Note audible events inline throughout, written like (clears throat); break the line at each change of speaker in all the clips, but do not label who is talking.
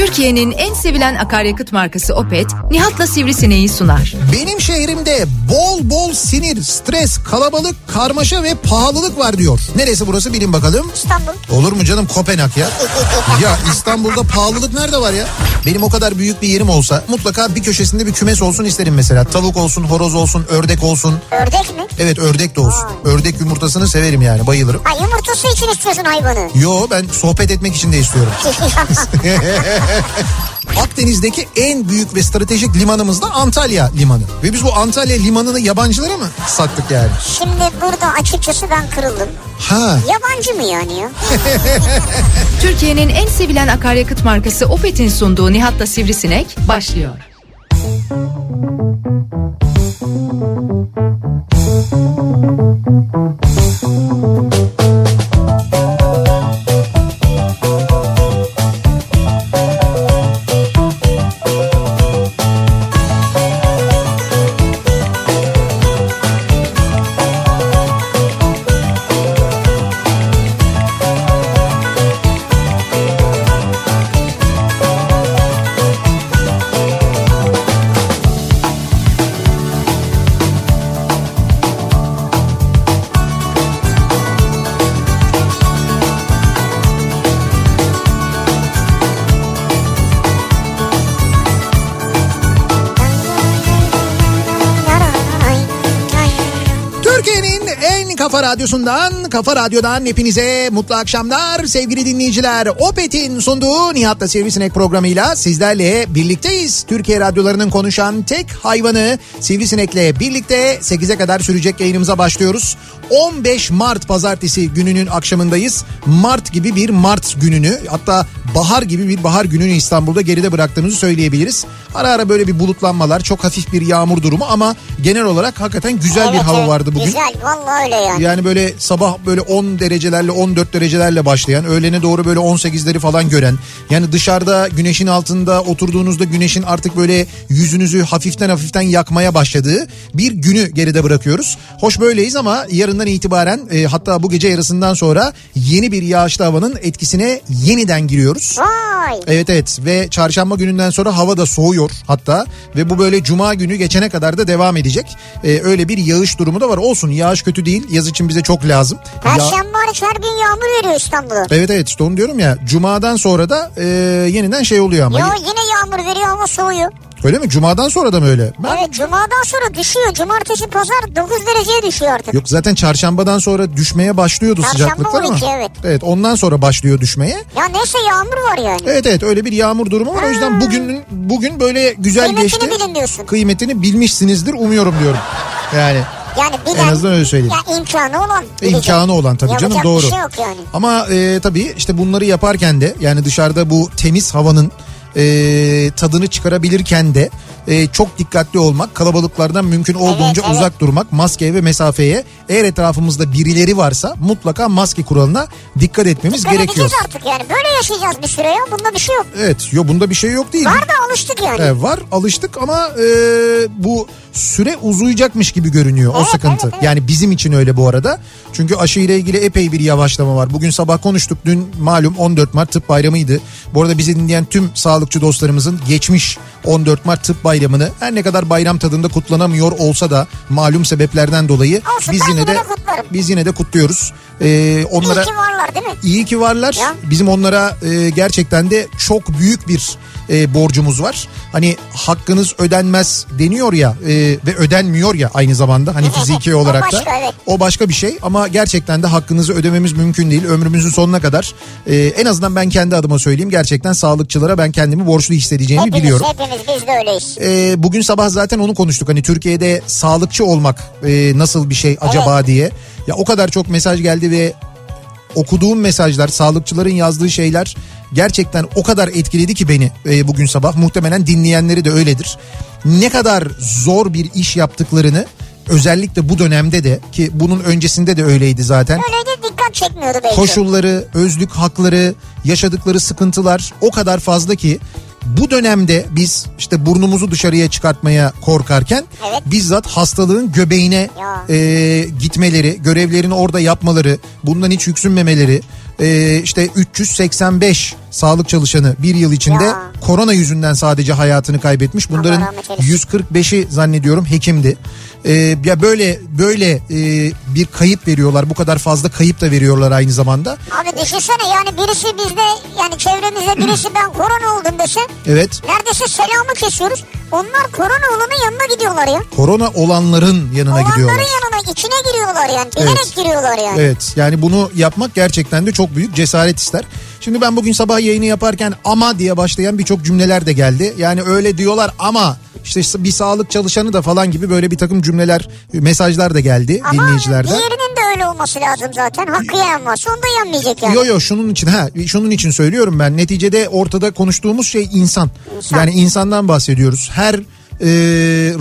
Türkiye'nin en sevilen akaryakıt markası Opet, Nihat'la Sivrisineği sunar.
Benim şehrimde bol bol sinir, stres, kalabalık, karmaşa ve pahalılık var diyor. Neresi burası bilin bakalım.
İstanbul.
Olur mu canım Kopenhag ya? ya İstanbul'da pahalılık nerede var ya? Benim o kadar büyük bir yerim olsa mutlaka bir köşesinde bir kümes olsun isterim mesela. Tavuk olsun, horoz olsun, ördek olsun.
Ördek mi?
Evet ördek de olsun. Ördek yumurtasını severim yani bayılırım.
Ha yumurtası için istiyorsun hayvanı.
Yo ben sohbet etmek için de istiyorum. (laughs) (laughs) Akdeniz'deki en büyük ve stratejik limanımız da Antalya Limanı. Ve biz bu Antalya Limanı'nı yabancılara mı sattık yani?
Şimdi burada açıkçası ben kırıldım.
Ha.
Yabancı mı yani ya? (laughs)
Türkiye'nin en sevilen akaryakıt markası Opet'in sunduğu Nihat'la Sivrisinek başlıyor.
Türkiye'nin radyosundan, kafa radyodan hepinize mutlu akşamlar sevgili dinleyiciler. Opet'in sunduğu Nihat'la Sivrisinek programıyla sizlerle birlikteyiz. Türkiye radyolarının konuşan tek hayvanı Sivrisinek'le birlikte 8'e kadar sürecek yayınımıza başlıyoruz. 15 Mart pazartesi gününün akşamındayız. Mart gibi bir Mart gününü hatta bahar gibi bir bahar gününü İstanbul'da geride bıraktığımızı söyleyebiliriz. Ara ara böyle bir bulutlanmalar, çok hafif bir yağmur durumu ama genel olarak hakikaten güzel bir
Evet,
hava
evet.
vardı bugün.
Güzel vallahi öyle yani.
Yani böyle sabah böyle 10 derecelerle 14 derecelerle başlayan öğlene doğru böyle 18'leri falan gören yani dışarıda güneşin altında oturduğunuzda güneşin artık böyle yüzünüzü hafiften hafiften yakmaya başladığı bir günü geride bırakıyoruz. Hoş böyleyiz ama yarından itibaren e, hatta bu gece yarısından sonra yeni bir yağışlı havanın etkisine yeniden giriyoruz.
Vay.
Evet evet ve çarşamba gününden sonra hava da soğuyor hatta ve bu böyle cuma günü geçene kadar da devam edecek. Ee, öyle bir yağış durumu da var. Olsun yağış kötü değil. Yaz için bize çok lazım.
Perşembe hariç her gün yağmur veriyor İstanbul'a.
Evet evet işte onu diyorum ya. Cumadan sonra da e, yeniden şey oluyor ama.
Yo yine yağmur veriyor ama soğuyor.
Öyle mi? Cumadan sonra da mı öyle? Ben...
Evet cumadan sonra düşüyor. Cumartesi pazar 9 dereceye düşüyor artık.
Yok zaten çarşambadan sonra düşmeye başlıyordu
Çarşamba
sıcaklıklar ama.
12, evet.
Evet ondan sonra başlıyor düşmeye.
Ya neyse yağmur var yani.
Evet evet öyle bir yağmur durumu var. O yüzden bugünün bugün böyle güzel
Kıymetini
geçti.
bilin diyorsun.
Kıymetini bilmişsinizdir umuyorum diyorum. Yani
Yani bilen.
En azından öyle söyleyeyim.
Ya imkanı olan. bilecek.
imkanı olan tabii
Yapacak
canım doğru.
şey yok yani.
Ama e, tabii işte bunları yaparken de yani dışarıda bu temiz havanın e, tadını çıkarabilirken de e, çok dikkatli olmak, kalabalıklardan mümkün olduğunca
evet.
uzak durmak, maskeye ve mesafeye. Eğer etrafımızda birileri varsa mutlaka maske kuralına dikkat etmemiz
Böyle
gerekiyor.
artık yani. Böyle yaşayacağız bir süre ya. Bunda bir şey yok.
Evet, yo bunda bir şey yok değil.
Var da alıştık yani.
E, var alıştık ama e, bu süre uzayacakmış gibi görünüyor o
Evet,
sıkıntı.
evet, evet.
Yani bizim için öyle bu arada. Çünkü aşı ile ilgili epey bir yavaşlama var. Bugün sabah konuştuk. Dün malum 14 Mart tıp bayramıydı. Bu arada bizi dinleyen tüm sağlıkçı dostlarımızın geçmiş 14 Mart tıp bayramını her ne kadar bayram tadında kutlanamıyor olsa da malum sebeplerden dolayı
Olsun,
biz yine de
kutlarım.
biz yine de kutluyoruz. E, onlara
İyi ki varlar değil mi?
İyi ki varlar.
Ya.
Bizim onlara e, gerçekten de çok büyük bir e, borcumuz var. Hani hakkınız ödenmez deniyor ya e, ve ödenmiyor ya aynı zamanda hani fiziki (laughs)
O
olarak da.
evet.
O başka bir şey ama gerçekten de hakkınızı ödememiz mümkün değil. Ömrümüzün sonuna kadar e, en azından ben kendi adıma söyleyeyim gerçekten sağlıkçılara ben kendimi borçlu hissedeceğimi
Hepimiz,
biliyorum.
hepimiz biz de öyleyiz.
E, bugün sabah zaten onu konuştuk. Hani Türkiye'de sağlıkçı olmak e, nasıl bir şey acaba diye. Ya o kadar çok mesaj geldi ve okuduğum mesajlar, sağlıkçıların yazdığı şeyler gerçekten o kadar etkiledi ki beni e, bugün sabah. Muhtemelen dinleyenleri de öyledir. Ne kadar zor bir iş yaptıklarını özellikle bu dönemde de ki bunun öncesinde de öyleydi zaten.
Öyle de dikkat çekmiyordu belki.
Koşulları, özlük hakları, yaşadıkları sıkıntılar o kadar fazla ki bu dönemde biz işte burnumuzu dışarıya çıkartmaya korkarken
Evet.
bizzat hastalığın göbeğine
Ya.
e, gitmeleri, görevlerini orada yapmaları, bundan hiç yüksünmemeleri, e, işte 385 sağlık çalışanı bir yıl içinde
Ya.
korona yüzünden sadece hayatını kaybetmiş. Bunların
rahmet eylesin.
145'i zannediyorum hekimdi. E, ya böyle böyle e, bir kayıp veriyorlar. Bu kadar fazla kayıp da veriyorlar aynı zamanda.
Abi düşünsene yani birisi bizde yani çevremizde birisi ben korona oldum dese
Evet.
neredeyse selamı kesiyoruz. Onlar korona olanın yanına gidiyorlar ya.
Korona olanların yanına
Olanların
gidiyorlar.
yanına içine giriyorlar yani. Bilerek
Evet.
giriyorlar yani.
Evet yani bunu yapmak gerçekten de çok büyük cesaret ister. Şimdi ben bugün sabah yayını yaparken ama diye başlayan birçok cümleler de geldi. Yani öyle diyorlar ama işte bir sağlık çalışanı da falan gibi böyle bir takım cümleler, mesajlar da geldi
Ama
dinleyicilerden.
diğerinin de öyle olması lazım zaten. Hakkı yenmezse onu da yenmeyecek yani.
Yo yo şunun için ha şunun için söylüyorum ben. Neticede ortada konuştuğumuz şey insan.
İnsan.
Yani insandan bahsediyoruz. Her e,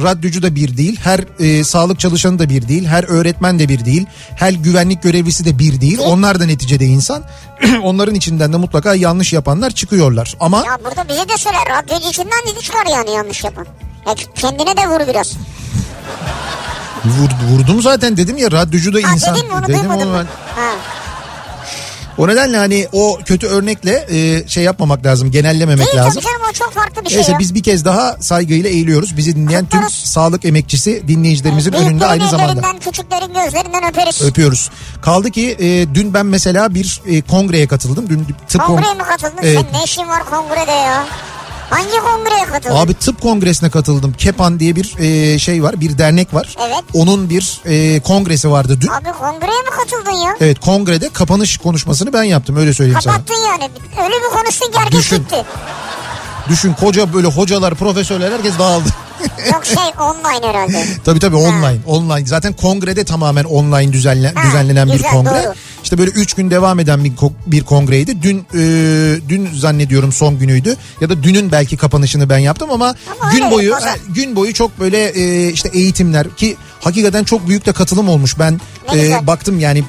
radyocu da bir değil, her e, sağlık çalışanı da bir değil, her öğretmen de bir değil, her güvenlik görevlisi de bir değil. Onlar da neticede insan. (clears throat) Onların içinden de mutlaka yanlış yapanlar çıkıyorlar. Ama
Ya burada bize de söyler. Radyocu içinden dedi çıkar yani yanlış yapan. Ya kendine de vur biraz.
vur- vurdum zaten dedim ya radyocu da
Ha
insan.
dedin mi onu
Dedim
duymadım
onu
ben.
ben.
Ha.
O nedenle hani o kötü örnekle e, şey yapmamak lazım, genellememek
Değil
lazım.
tabii canım o çok farklı bir şey
Neyse
ya.
biz bir kez daha saygıyla eğiliyoruz. Bizi dinleyen tüm
Kutlarız.
sağlık emekçisi dinleyicilerimizin önünde
Büyüklerin
aynı zamanda.
küçüklerin gözlerinden öperiz.
Öpüyoruz. Kaldı ki e, dün ben mesela bir e, kongreye katıldım. Dün tıp kon-
Kongreye mi katıldın?
Evet.
Senin ne işin var kongrede ya? Hangi kongreye katıldın?
Abi tıp kongresine katıldım. Kepan diye bir e, şey var, bir dernek var.
Evet.
Onun bir e, kongresi vardı dün.
Abi kongreye mi katıldın ya?
Evet kongrede kapanış konuşmasını ben yaptım öyle söyleyeyim sana.
Kapattın yani. Öyle bir konuştun ki herkes
Düşün.
gitti.
Düşün koca böyle hocalar, profesörler herkes dağıldı. (laughs)
Yok şey online herhalde.
Tabii tabii online. Online. Zaten kongrede tamamen online düzenlen,
Ha,
düzenlenen bir
güzel,
kongre.
doğru.
İşte böyle üç gün devam eden bir, bir kongreydi. Dün e, dün zannediyorum son günüydü. Ya da dünün belki kapanışını ben yaptım ama,
Ama
gün
öyle,
boyu ha, gün boyu çok böyle e, işte eğitimler ki hakikaten çok büyük de katılım olmuş. Ben e, baktım yani e,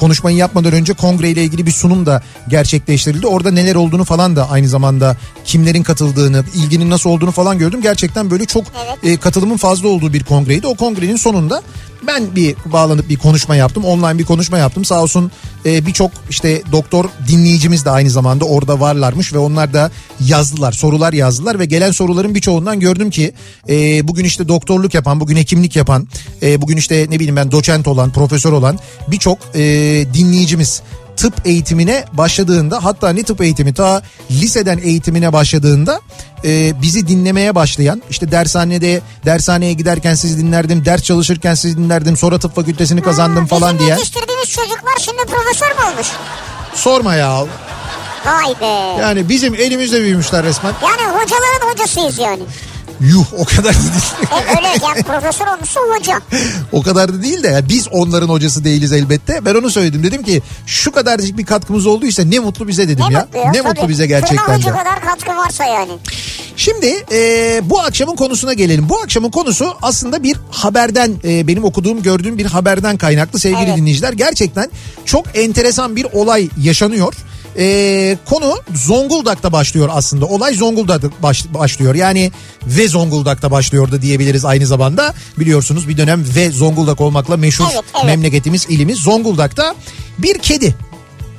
konuşmayı yapmadan önce kongreyle ilgili bir sunum da gerçekleştirildi. Orada neler olduğunu falan da aynı zamanda kimlerin katıldığını, ilginin nasıl olduğunu falan gördüm. Gerçekten böyle çok
Evet.
e, katılımın fazla olduğu bir kongreydi. O kongrenin sonunda ben bir bağlanıp bir konuşma yaptım. Online bir konuşma yaptım. Sağ olsun e, birçok işte doktor dinleyicimiz de aynı zamanda orada varlarmış ve onlar da yazdılar, sorular yazdılar ve gelen soruların birçoğundan gördüm ki e, bugün işte doktorluk yapan, bugün hekimlik yapan, e, bugün işte ne bileyim ben doçent olan, profesör olan birçok e, dinleyicimiz tıp eğitimine başladığında hatta ne tıp eğitimi ta liseden eğitimine başladığında e, bizi dinlemeye başlayan işte dershanede dershaneye giderken sizi dinlerdim ders çalışırken sizi dinlerdim sonra tıp fakültesini kazandım
Ha,
falan diye
yetiştirdiğimiz çocuklar şimdi profesör mü olmuş?
sorma ya
Vay be.
yani bizim elimizde büyümüşler resmen
Yani hocaların hocasıyız yani.
Yuh o kadar da değil (laughs)
Hep öyle yani profesör olmuşsun hoca. (laughs)
o kadar da değil de ya biz onların hocası değiliz elbette ben onu söyledim dedim ki şu kadarcık bir katkımız olduysa ne mutlu bize dedim
Ne
ya
mutlu ya.
ne
tabii.
mutlu bize gerçekten
ucu
de.
kadar katkı varsa yani.
Şimdi e, bu akşamın konusuna gelelim. Bu akşamın konusu aslında bir haberden e, benim okuduğum gördüğüm bir haberden kaynaklı sevgili
Evet.
dinleyiciler. Gerçekten çok enteresan bir olay yaşanıyor. E, konu Zonguldak'ta başlıyor aslında. Olay Zonguldak'ta baş- başlıyor. Yani ve Zonguldak'ta başlıyor da diyebiliriz aynı zamanda. Biliyorsunuz bir dönem ve Zonguldak olmakla meşhur
Evet, evet.
memleketimiz ilimiz Zonguldak'ta bir kedi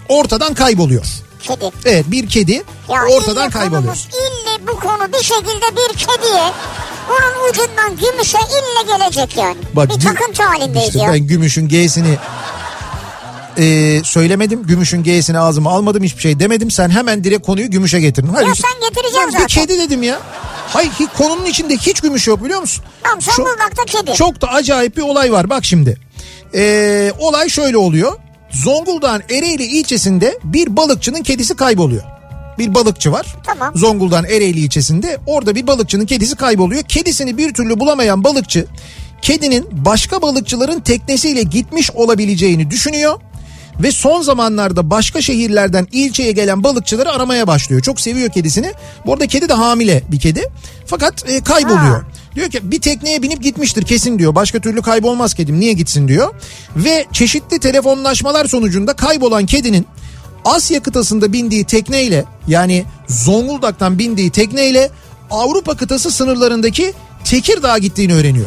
ortadan kayboluyor.
Kedi.
Evet bir kedi
Ya
ortadan kayboluyor.
ille bu konu bir şekilde bir kediye onun ucundan gümüşe ille gelecek yani. bir
gü-
takıntı halindeyiz
işte
ya.
Ben gümüşün G'sini e, söylemedim. Gümüşün G'sini ağzıma almadım hiçbir şey demedim. Sen hemen direkt konuyu gümüşe getirdin.
Ya
Halbuki-
sen getireceksin
Lan
zaten.
Bir kedi dedim ya. Hayır hi- konunun içinde hiç gümüş yok biliyor musun?
Tamam
Çok-
Zonguldak'ta kedi.
Çok da acayip bir olay var bak şimdi. Ee, olay şöyle oluyor. Zonguldak'ın Ereğli ilçesinde bir balıkçının kedisi kayboluyor. Bir balıkçı var.
Tamam.
Zonguldak'ın Ereğli ilçesinde orada bir balıkçının kedisi kayboluyor. Kedisini bir türlü bulamayan balıkçı kedinin başka balıkçıların teknesiyle gitmiş olabileceğini düşünüyor. Ve son zamanlarda başka şehirlerden ilçeye gelen balıkçıları aramaya başlıyor. Çok seviyor kedisini. Bu arada kedi de hamile bir kedi. Fakat e, kayboluyor.
Ha.
Diyor ki bir tekneye binip gitmiştir kesin diyor. Başka türlü kaybolmaz kedim niye gitsin diyor. Ve çeşitli telefonlaşmalar sonucunda kaybolan kedinin Asya kıtasında bindiği tekneyle yani Zonguldak'tan bindiği tekneyle Avrupa kıtası sınırlarındaki Tekirdağ'a gittiğini öğreniyor.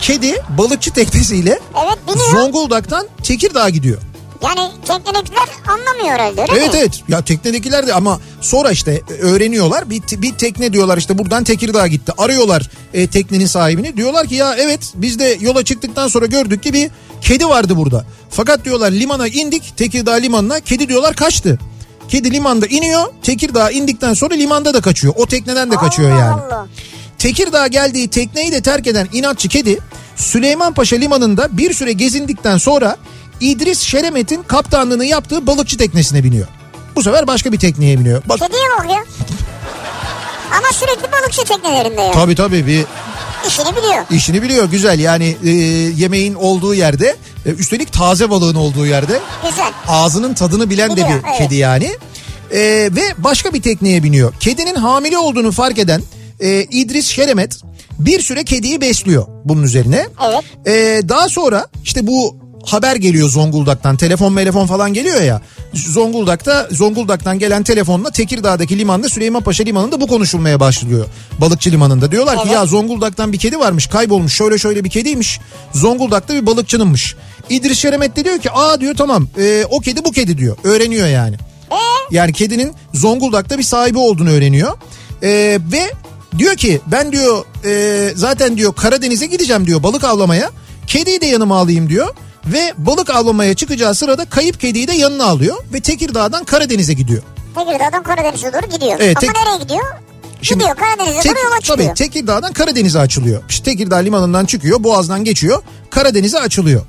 Kedi balıkçı teknesiyle
Evet biniyor.
Zonguldak'tan Tekirdağ'a gidiyor.
Yani teknedekiler anlamıyor herhalde öyle
Evet
mi?
evet ya teknedekiler de ama sonra işte öğreniyorlar bir, bir tekne diyorlar işte buradan Tekirdağ'a gitti arıyorlar e, teknenin sahibini diyorlar ki ya evet biz de yola çıktıktan sonra gördük ki bir kedi vardı burada fakat diyorlar limana indik Tekirdağ limanına kedi diyorlar kaçtı. Kedi limanda iniyor Tekirdağ indikten sonra limanda da kaçıyor o tekneden de kaçıyor
Allah
yani.
Allah.
Tekirdağ geldiği tekneyi de terk eden inatçı kedi Süleymanpaşa limanında bir süre gezindikten sonra İdris Şeremet'in kaptanlığını yaptığı balıkçı teknesine biniyor. Bu sefer başka bir tekneye biniyor. Bak
Kediye bak ya. Ama sürekli balıkçı teknelerinde ya.
tabii tabii bir
İşini biliyor.
işini biliyor güzel yani e, yemeğin olduğu yerde e, üstelik taze balığın olduğu yerde
Güzel.
ağzının tadını bilen de
Biliyor,
bir
evet.
kedi yani. E, ve başka bir tekneye biniyor. Kedinin hamile olduğunu fark eden e, İdris Şeremet bir süre kediyi besliyor bunun üzerine.
Evet.
E, daha sonra işte bu haber geliyor Zonguldak'tan telefon telefon falan geliyor ya. Zonguldak'ta Zonguldak'tan gelen telefonla Tekirdağ'daki limanda Süleymanpaşa limanında bu konuşulmaya başlıyor. Balıkçı limanında diyorlar ki
Evet.
ya Zonguldak'tan bir kedi varmış kaybolmuş şöyle şöyle bir kediymiş. Zonguldak'ta bir balıkçınınmış. İdris Şeremet de diyor ki aa diyor tamam e, o kedi bu kedi diyor öğreniyor yani. Yani kedinin Zonguldak'ta bir sahibi olduğunu öğreniyor. Ee, ve diyor ki ben diyor e, zaten diyor Karadeniz'e gideceğim diyor balık avlamaya. Kediyi de yanıma alayım diyor. Ve balık avlamaya çıkacağı sırada kayıp kediyi de yanına alıyor. Ve Tekirdağ'dan Karadeniz'e gidiyor.
Tekirdağ'dan Karadeniz'e doğru gidiyor.
Evet,
Ama
tek-
nereye gidiyor?
Şimdi
gidiyor Karadeniz'e
Tek-
doğru yola çıkıyor.
Tabii Tekirdağ'dan Karadeniz'e açılıyor. İşte Tekirdağ limanından çıkıyor, Boğaz'dan geçiyor, Karadeniz'e açılıyor.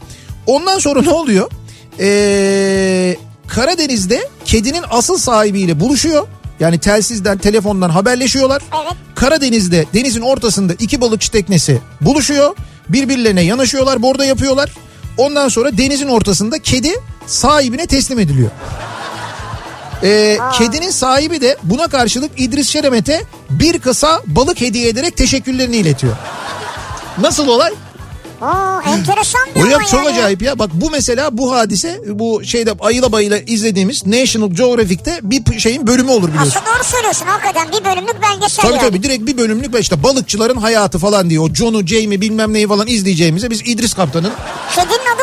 Ondan sonra (laughs) ne oluyor? Ee, Karadeniz'de kedinin asıl sahibiyle buluşuyor. Yani telsizden, telefondan haberleşiyorlar.
Evet.
Karadeniz'de denizin ortasında iki balıkçı teknesi buluşuyor. Birbirlerine yanaşıyorlar, borda yapıyorlar. Ondan sonra denizin ortasında kedi sahibine teslim ediliyor. Ee, kedinin sahibi de buna karşılık İdris Şeremet'e bir kısa balık hediye ederek teşekkürlerini iletiyor. Nasıl olay?
Oo, enteresan bir
yap çok
yani.
acayip ya. Bak bu mesela bu hadise bu şeyde ayıla bayıla izlediğimiz National Geographic'te bir şeyin bölümü olur biliyorsun.
Aslında doğru söylüyorsun hakikaten bir bölümlük belgesel
Tabii
yani.
tabii direkt bir bölümlük ve işte balıkçıların hayatı falan diye o John'u, Jamie bilmem neyi falan izleyeceğimize biz İdris Kaptan'ın
Kedinin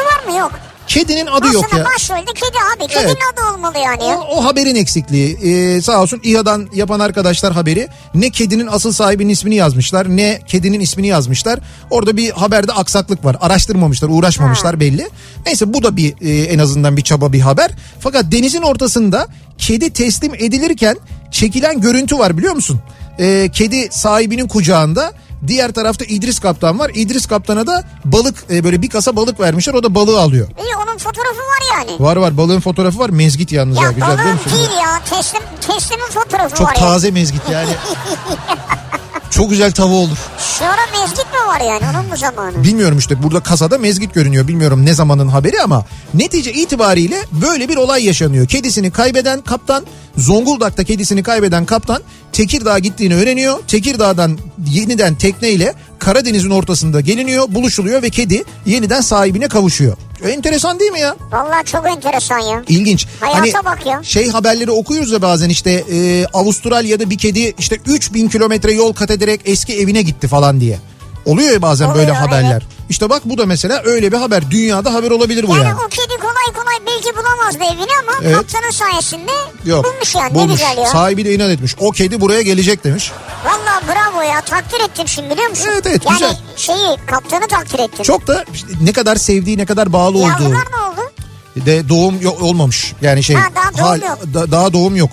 yok?
kedinin adı
Aslında
yok ya.
başrolde kedi abi. Kedinin
Evet.
adı olmalı yani ya.
O, o haberin eksikliği. Ee, sağ olsun İHA'dan yapan arkadaşlar haberi. Ne kedinin asıl sahibinin ismini yazmışlar ne kedinin ismini yazmışlar. Orada bir haberde aksaklık var. Araştırmamışlar, uğraşmamışlar belli. Neyse bu da bir e, en azından bir çaba bir haber. Fakat denizin ortasında kedi teslim edilirken çekilen görüntü var biliyor musun? Ee, kedi sahibinin kucağında Diğer tarafta İdris Kaptan var. İdris Kaptan'a da balık e, böyle bir kasa balık vermişler. O da balığı alıyor.
İyi onun fotoğrafı var yani.
Var var balığın fotoğrafı var. Mezgit yalnız ya.
Ya
Güzel biliyor
balığın
musun?
değil ya. Teslim, teslimin fotoğrafı
Çok
var ya.
taze mezgit yani. (laughs) Çok güzel tava olur.
Şu ara mezgit mi var yani onun mu zamanı?
Bilmiyorum işte burada kasada mezgit görünüyor. Bilmiyorum ne zamanın haberi ama netice itibariyle böyle bir olay yaşanıyor. Kedisini kaybeden kaptan Zonguldak'ta kedisini kaybeden kaptan Tekirdağ'a gittiğini öğreniyor. Tekirdağ'dan yeniden tekneyle Karadeniz'in ortasında geliniyor, buluşuluyor ve kedi yeniden sahibine kavuşuyor. Enteresan değil mi ya?
Vallahi çok enteresan ya.
İlginç.
Hayata bak ya.
Şey haberleri okuyoruz ya bazen işte e, Avustralya'da bir kedi işte 3000 kilometre yol kat ederek eski evine gitti falan diye. Oluyor ya bazen
Oluyor,
böyle haberler.
evet.
İşte bak bu da mesela öyle bir haber. Dünyada haber olabilir bu
Yani,
yani.
o kedi kolay kolay belki bulamazdı evini ama
Evet.
kaptanın sayesinde
Yok.
bulmuş yani ne
bulmuş.
güzel ya.
Sahibi de inat etmiş. O kedi buraya gelecek demiş.
Vallahi bravo ya takdir ettim şimdi biliyor musun?
Evet, evet,
yani
güzel.
şeyi kaptanı takdir ettim.
Çok da işte ne kadar sevdiği ne kadar bağlı olduğu.
Yavrular ne oldu?
de doğum yok, olmamış. Yani şey
Ha, daha doğum yok.
da- daha doğum yok.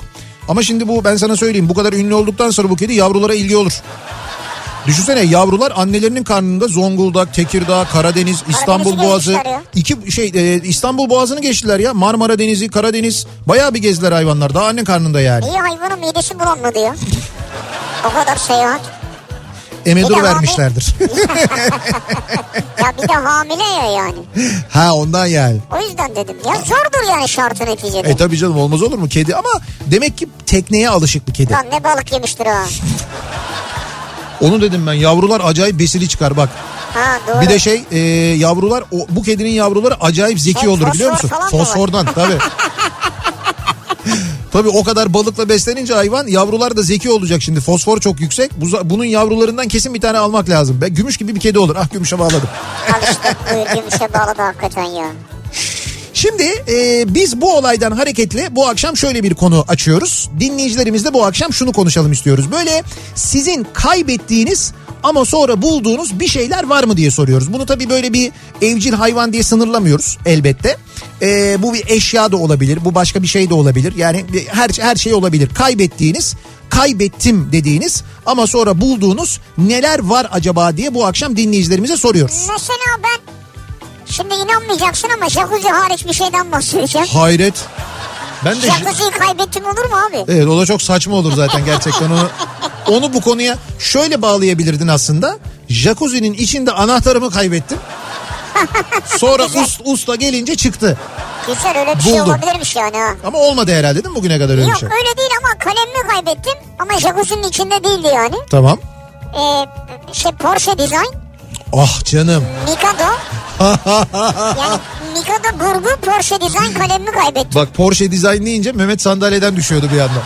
Ama şimdi bu ben sana söyleyeyim bu kadar ünlü olduktan sonra bu kedi yavrulara ilgi olur. Düşünsene yavrular annelerinin karnında Zonguldak, Tekirdağ, Karadeniz, İstanbul Boğazı.
ya.
iki şey e, İstanbul Boğazı'nı geçtiler ya. Marmara Denizi, Karadeniz. Bayağı bir gezdiler hayvanlar. Daha anne karnında yani.
İyi hayvanın midesi bulanmadı ya. o kadar seyahat.
Emedur
de
vermişlerdir. (laughs)
Ya bir de hamile ya yani.
ha ondan yani.
O yüzden dedim. Ya zordur yani şartı neticede.
E tabii canım olmaz olur mu kedi ama demek ki tekneye alışık bir kedi.
Lan ne balık yemiştir ha.
Onu dedim ben yavrular acayip besili çıkar bak.
Ha doğru.
Bir de şey e, yavrular o, bu kedinin yavruları acayip zeki
Şey,
olur biliyor musun? Fosfordan tabii. (laughs) Tabii o kadar balıkla beslenince hayvan yavrular da zeki olacak şimdi. Fosfor çok yüksek. Bu- Bunun yavrularından kesin bir tane almak lazım. Ben gümüş gibi bir kedi olur. Ah gümüşe bağladım.
Al işte gümüşe bağladı hakikaten ya.
Şimdi e, biz bu olaydan hareketle bu akşam şöyle bir konu açıyoruz. Dinleyicilerimizle bu akşam şunu konuşalım istiyoruz. Böyle sizin kaybettiğiniz ama sonra bulduğunuz bir şeyler var mı diye soruyoruz. Bunu tabii böyle bir evcil hayvan diye sınırlamıyoruz elbette. Ee, bu bir eşya da olabilir, bu başka bir şey de olabilir. Yani her her şey olabilir. Kaybettiğiniz, kaybettim dediğiniz ama sonra bulduğunuz neler var acaba diye bu akşam dinleyicilerimize soruyoruz.
Mesela ben şimdi inanmayacaksın ama jacuzzi hariç bir şeyden bahsedeceğim.
Hayret. Ben de
Jacuzziyi kaybettim olur mu abi?
Evet o da çok saçma olur zaten gerçekten onu (laughs) onu bu konuya şöyle bağlayabilirdin aslında. Jacuzzi'nin içinde anahtarımı kaybettim. Sonra (laughs) ust, usta gelince çıktı.
Güzel öyle bir şey
Buldum.
olabilirmiş yani ha.
Ama olmadı herhalde değil mi bugüne kadar öyle
Yok
bir şey?
öyle değil ama kalemimi kaybettim ama jacuzzi'nin içinde değildi yani.
Tamam.
Ee, şey Porsche Design,
Ah canım.
Mikado. (laughs) yani Mikado Burgu Porsche Design kalemimi kaybettim.
Bak Porsche Design deyince Mehmet sandalyeden düşüyordu bir anda.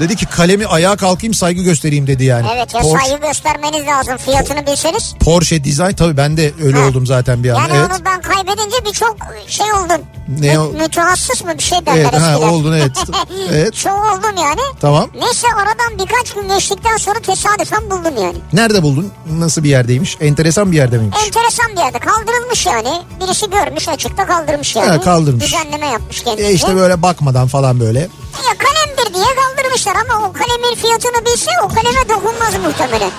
Dedi ki kalemi ayağa kalkayım saygı göstereyim dedi yani.
Evet ya
Porsche,
saygı göstermeniz lazım fiyatını bilseniz.
Porsche Design tabii ben de öyle
Ha.
oldum zaten bir anda.
Yani
evet.
onu ben kaybedince birçok şey oldum.
Ne
Mü-
o-
Mütehassıs mı bir şey derler
Evet, ha, oldun, evet. (laughs) Evet.
Çok oldum yani.
Tamam.
Neyse aradan birkaç gün geçtikten sonra tesadüfen buldum yani.
Nerede buldun? Nasıl bir yerdeymiş? Enteresan bir yerde miymiş?
Enteresan bir yerde kaldırılmış yani. Birisi görmüş açıkta kaldırmış yani.
Ha, kaldırmış.
Düzenleme yapmış kendince.
E işte böyle bakmadan falan böyle.
Ya kalemdir diye kaldırmışlar ama o kalemin fiyatını bilse o kaleme dokunmaz muhtemelen.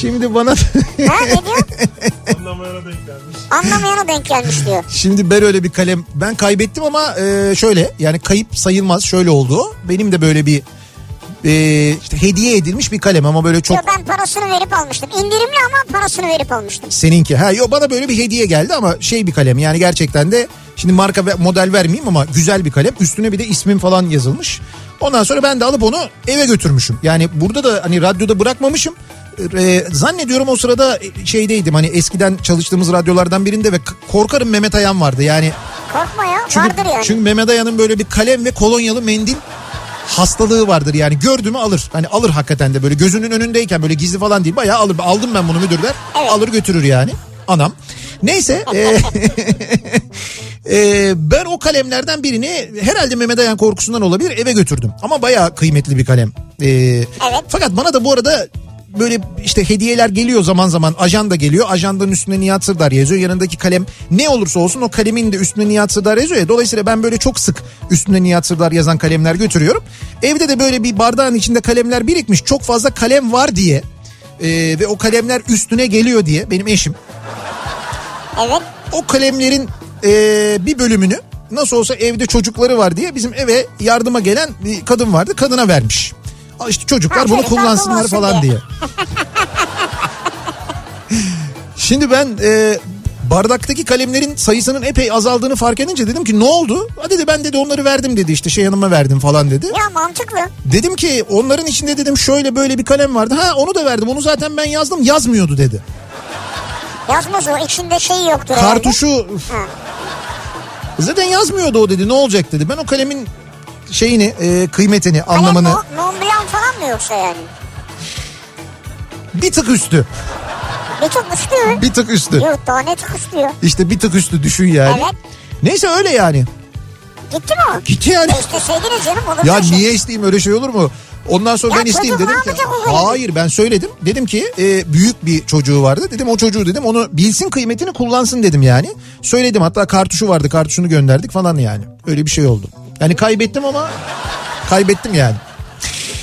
Şimdi bana
Ha ne diyor? (laughs)
Anlamayana denk gelmiş.
Anlamayana denk gelmiş diyor.
şimdi ben öyle bir kalem ben kaybettim ama e, şöyle yani kayıp sayılmaz şöyle oldu. Benim de böyle bir e, işte hediye edilmiş bir kalem ama böyle çok
Diyor ben parasını verip almıştım. İndirimli ama parasını verip almıştım.
seninki. Ha yok bana böyle bir hediye geldi ama şey bir kalem yani gerçekten de şimdi marka ve model vermeyeyim ama güzel bir kalem. Üstüne bir de ismim falan yazılmış. Ondan sonra ben de alıp onu eve götürmüşüm. Yani burada da hani radyoda bırakmamışım. Ee, zannediyorum o sırada şeydeydim hani eskiden çalıştığımız radyolardan birinde ve korkarım Mehmet Ayan vardı yani.
Korkma ya
Çünkü,
vardır yani.
çünkü Mehmet Ayan'ın böyle bir kalem ve kolonyalı mendil hastalığı vardır yani gördü mü alır. Hani alır hakikaten de böyle gözünün önündeyken böyle gizli falan değil bayağı alır. Aldım ben bunu müdürler
Evet.
alır götürür yani anam. Neyse e, (laughs) e, ben o kalemlerden birini herhalde Mehmet Ayan korkusundan olabilir eve götürdüm. Ama bayağı kıymetli bir kalem. E, Fakat bana da bu arada böyle işte hediyeler geliyor zaman zaman ajan da geliyor. Ajandanın üstüne Nihat Sırdar yazıyor. Yanındaki kalem ne olursa olsun o kalemin de üstüne Nihat Sırdar yazıyor ya. Dolayısıyla ben böyle çok sık üstüne Nihat Sırdar yazan kalemler götürüyorum. Evde de böyle bir bardağın içinde kalemler birikmiş. Çok fazla kalem var diye e, ve o kalemler üstüne geliyor diye benim eşim
Evet.
o kalemlerin e, bir bölümünü nasıl olsa evde çocukları var diye bizim eve yardıma gelen bir kadın vardı kadına vermiş. İşte çocuklar
Ha,
bunu kullansınlar
kullansın
falan diye.
diye. (laughs)
Şimdi ben e, bardaktaki kalemlerin sayısının epey azaldığını fark edince dedim ki ne oldu? Ha dedi ben dedi onları verdim dedi işte şey yanıma verdim falan dedi.
Ya mantıklı.
Dedim ki onların içinde dedim şöyle böyle bir kalem vardı. Ha onu da verdim onu zaten ben yazdım yazmıyordu dedi.
Yazmaz o içinde şey herhalde.
Kartuşu zaten yazmıyordu o dedi ne olacak dedi. Ben o kalemin şeyini e, kıymetini anlamını
Mo- Mont Blanc falan mı yoksa yani?
bir tık üstü
Bir tık üstü.
bir tık üstü.
Yok daha ne tık üstü ya.
İşte bir tık üstü düşün yani.
Evet.
Neyse öyle yani.
Gitti mi o?
Gitti yani.
E İsteseydiniz canım olur
Ya
şey?
niye isteyeyim öyle şey olur mu? Ondan sonra
Ya
ben isteyeyim dedim ki. Hayır ben söyledim. Dedim ki e, büyük bir çocuğu vardı. Dedim o çocuğu dedim onu bilsin kıymetini kullansın dedim yani. Söyledim hatta kartuşu vardı kartuşunu gönderdik falan yani. Öyle bir şey oldu. Yani kaybettim ama kaybettim yani.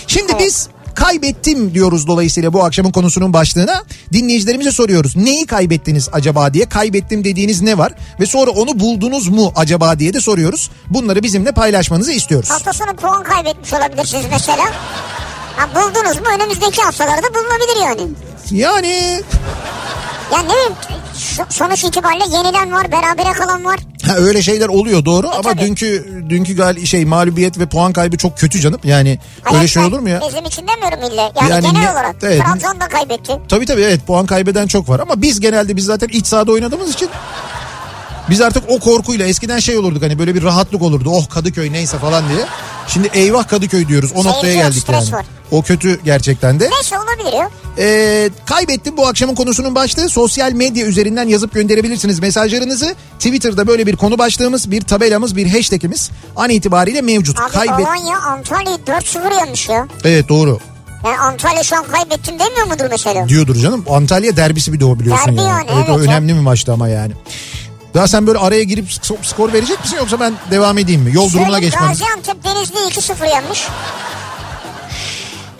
Şimdi biz kaybettim diyoruz dolayısıyla bu akşamın konusunun başlığına. Dinleyicilerimize soruyoruz. Neyi kaybettiniz acaba diye. Kaybettim dediğiniz ne var? Ve sonra onu buldunuz mu acaba diye de soruyoruz. Bunları bizimle paylaşmanızı istiyoruz.
Hafta sonu puan kaybetmiş olabilirsiniz mesela. Ha, buldunuz mu önümüzdeki haftalarda bulunabilir yani.
Yani
Ya ne bileyim sonuç itibariyle yenilen var berabere kalan var.
ha, öyle şeyler oluyor doğru ama
E, tabii.
dünkü dünkü gal şey mağlubiyet ve puan kaybı çok kötü canım. Yani öyle
Hayır,
şey
ben
olur mu ya?
Bizim için demiyorum ille. Yani,
Yani
genel
ne-
olarak.
evet.
Trabzon da kaybetti.
Tabii tabii evet puan kaybeden çok var ama biz genelde biz zaten iç sahada oynadığımız için biz artık o korkuyla eskiden şey olurduk hani böyle bir rahatlık olurdu. Oh Kadıköy neyse falan diye. Şimdi eyvah Kadıköy diyoruz. O
Seyirci
noktaya geldik yani.
var.
O kötü gerçekten de.
Neyse olabilir ya.
Ee, kaybettim bu akşamın konusunun başlığı sosyal medya üzerinden yazıp gönderebilirsiniz mesajlarınızı. Twitter'da böyle bir konu başlığımız, bir tabelamız, bir hashtagimiz an itibariyle mevcut.
Abi
Kaybet...
Alanya Antalya'yı 4-0 yenmiş ya.
Evet doğru.
Yani Antalya şu an kaybettim demiyor mudur mesela?
Diyordur canım. Antalya derbisi bir de o biliyorsun
Derbi
yani.
yani,
evet, o
evet
önemli bir maçtı ama yani. Daha sen böyle araya girip sk- skor verecek misin yoksa ben devam edeyim mi? Yol durumuna
Söyle,
geçmem.
Gaziantep Denizli 2-0 yenmiş.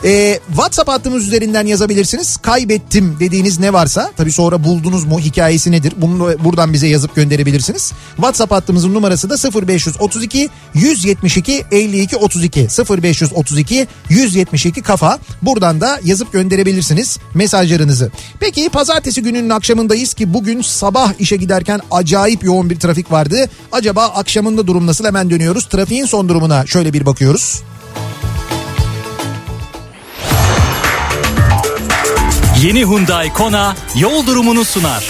Ee, WhatsApp hattımız üzerinden yazabilirsiniz. Kaybettim dediğiniz ne varsa tabii sonra buldunuz mu hikayesi nedir? Bunu buradan bize yazıp gönderebilirsiniz. WhatsApp hattımızın numarası da 0532 172 52 32 0532 172 kafa. Buradan da yazıp gönderebilirsiniz mesajlarınızı. Peki pazartesi gününün akşamındayız ki bugün sabah işe giderken acayip yoğun bir trafik vardı. Acaba akşamında durum nasıl? Hemen dönüyoruz. Trafiğin son durumuna şöyle bir bakıyoruz.
Yeni Hyundai Kona yol durumunu sunar.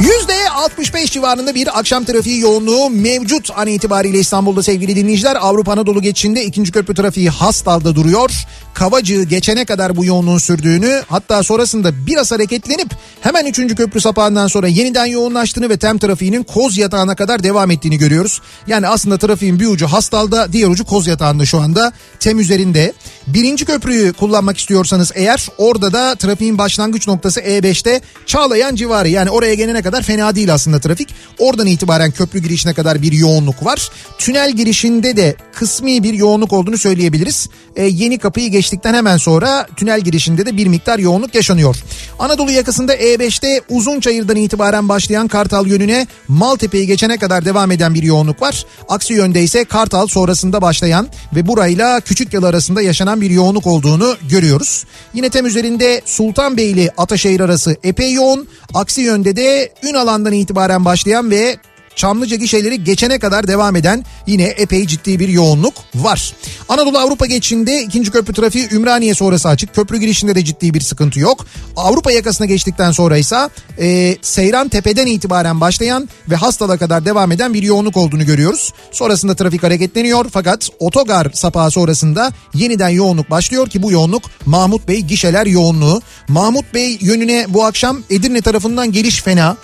Yüzde 65 civarında bir akşam trafiği yoğunluğu mevcut an itibariyle İstanbul'da sevgili dinleyiciler. Avrupa Anadolu geçişinde ikinci köprü trafiği Hastal'da duruyor. Kavacığı geçene kadar bu yoğunluğun sürdüğünü hatta sonrasında biraz hareketlenip hemen üçüncü köprü sapağından sonra yeniden yoğunlaştığını ve tem trafiğinin Koz Yatağı'na kadar devam ettiğini görüyoruz. Yani aslında trafiğin bir ucu Hastal'da diğer ucu Koz Yatağı'nda şu anda tem üzerinde. Birinci köprüyü kullanmak istiyorsanız eğer orada da trafiğin başlangıç noktası E5'te Çağlayan civarı yani oraya gelene kadar fena değil aslında trafik. Oradan itibaren köprü girişine kadar bir yoğunluk var. Tünel girişinde de kısmi bir yoğunluk olduğunu söyleyebiliriz. Ee, yeni kapıyı geçtikten hemen sonra tünel girişinde de bir miktar yoğunluk yaşanıyor. Anadolu yakasında E5'te Uzunçayır'dan itibaren başlayan Kartal yönüne Maltepe'yi geçene kadar devam eden bir yoğunluk var. Aksi yönde ise Kartal sonrasında başlayan ve burayla Küçükyalı arasında yaşanan bir yoğunluk olduğunu görüyoruz. Yine tem üzerinde Sultanbeyli Ataşehir arası epey yoğun. Aksi yönde de Ünalan'dan itibaren başlayan ve Çamlıca gişeleri geçene kadar devam eden yine epey ciddi bir yoğunluk var. Anadolu Avrupa geçişinde ikinci köprü trafiği Ümraniye sonrası açık. Köprü girişinde de ciddi bir sıkıntı yok. Avrupa yakasına geçtikten sonra ise e, Seyran Tepe'den itibaren başlayan ve Hastal'a kadar devam eden bir yoğunluk olduğunu görüyoruz. Sonrasında trafik hareketleniyor fakat otogar sapağı sonrasında yeniden yoğunluk başlıyor ki bu yoğunluk Mahmut Bey gişeler yoğunluğu. Mahmut Bey yönüne bu akşam Edirne tarafından geliş fena.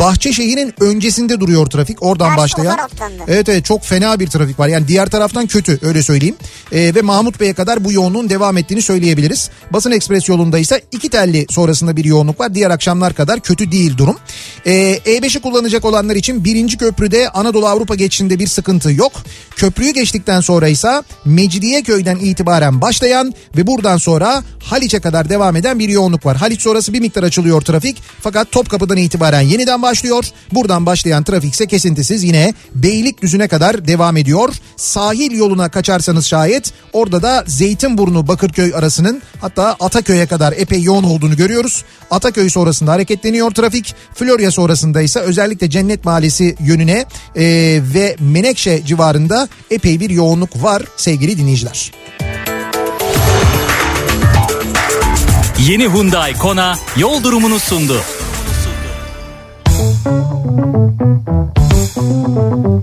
Bahçeşehir'in öncesinde duruyor trafik oradan
Ters
başlayan. Evet evet çok fena bir trafik var. Yani diğer taraftan kötü öyle söyleyeyim. Ee, ve Mahmut Bey'e kadar bu yoğunluğun devam ettiğini söyleyebiliriz. Basın Ekspres yolunda ise iki telli sonrasında bir yoğunluk var. Diğer akşamlar kadar kötü değil durum. Ee, E5'i kullanacak olanlar için birinci köprüde Anadolu Avrupa geçişinde bir sıkıntı yok. Köprüyü geçtikten sonra ise Mecidiyeköy'den itibaren başlayan ve buradan sonra Haliç'e kadar devam eden bir yoğunluk var. Haliç sonrası bir miktar açılıyor trafik. Fakat Topkapı'dan itibaren yeniden başlıyor. Buradan başlayan trafik ise kesintisiz yine Beylikdüzü'ne kadar devam ediyor. Sahil yoluna kaçarsanız şayet orada da Zeytinburnu Bakırköy arasının hatta Ataköy'e kadar epey yoğun olduğunu görüyoruz. Ataköy sonrasında hareketleniyor trafik. Florya sonrasında ise özellikle Cennet Mahallesi yönüne e, ve Menekşe civarında epey bir yoğunluk var sevgili dinleyiciler.
Yeni Hyundai Kona yol durumunu sundu.
Kafa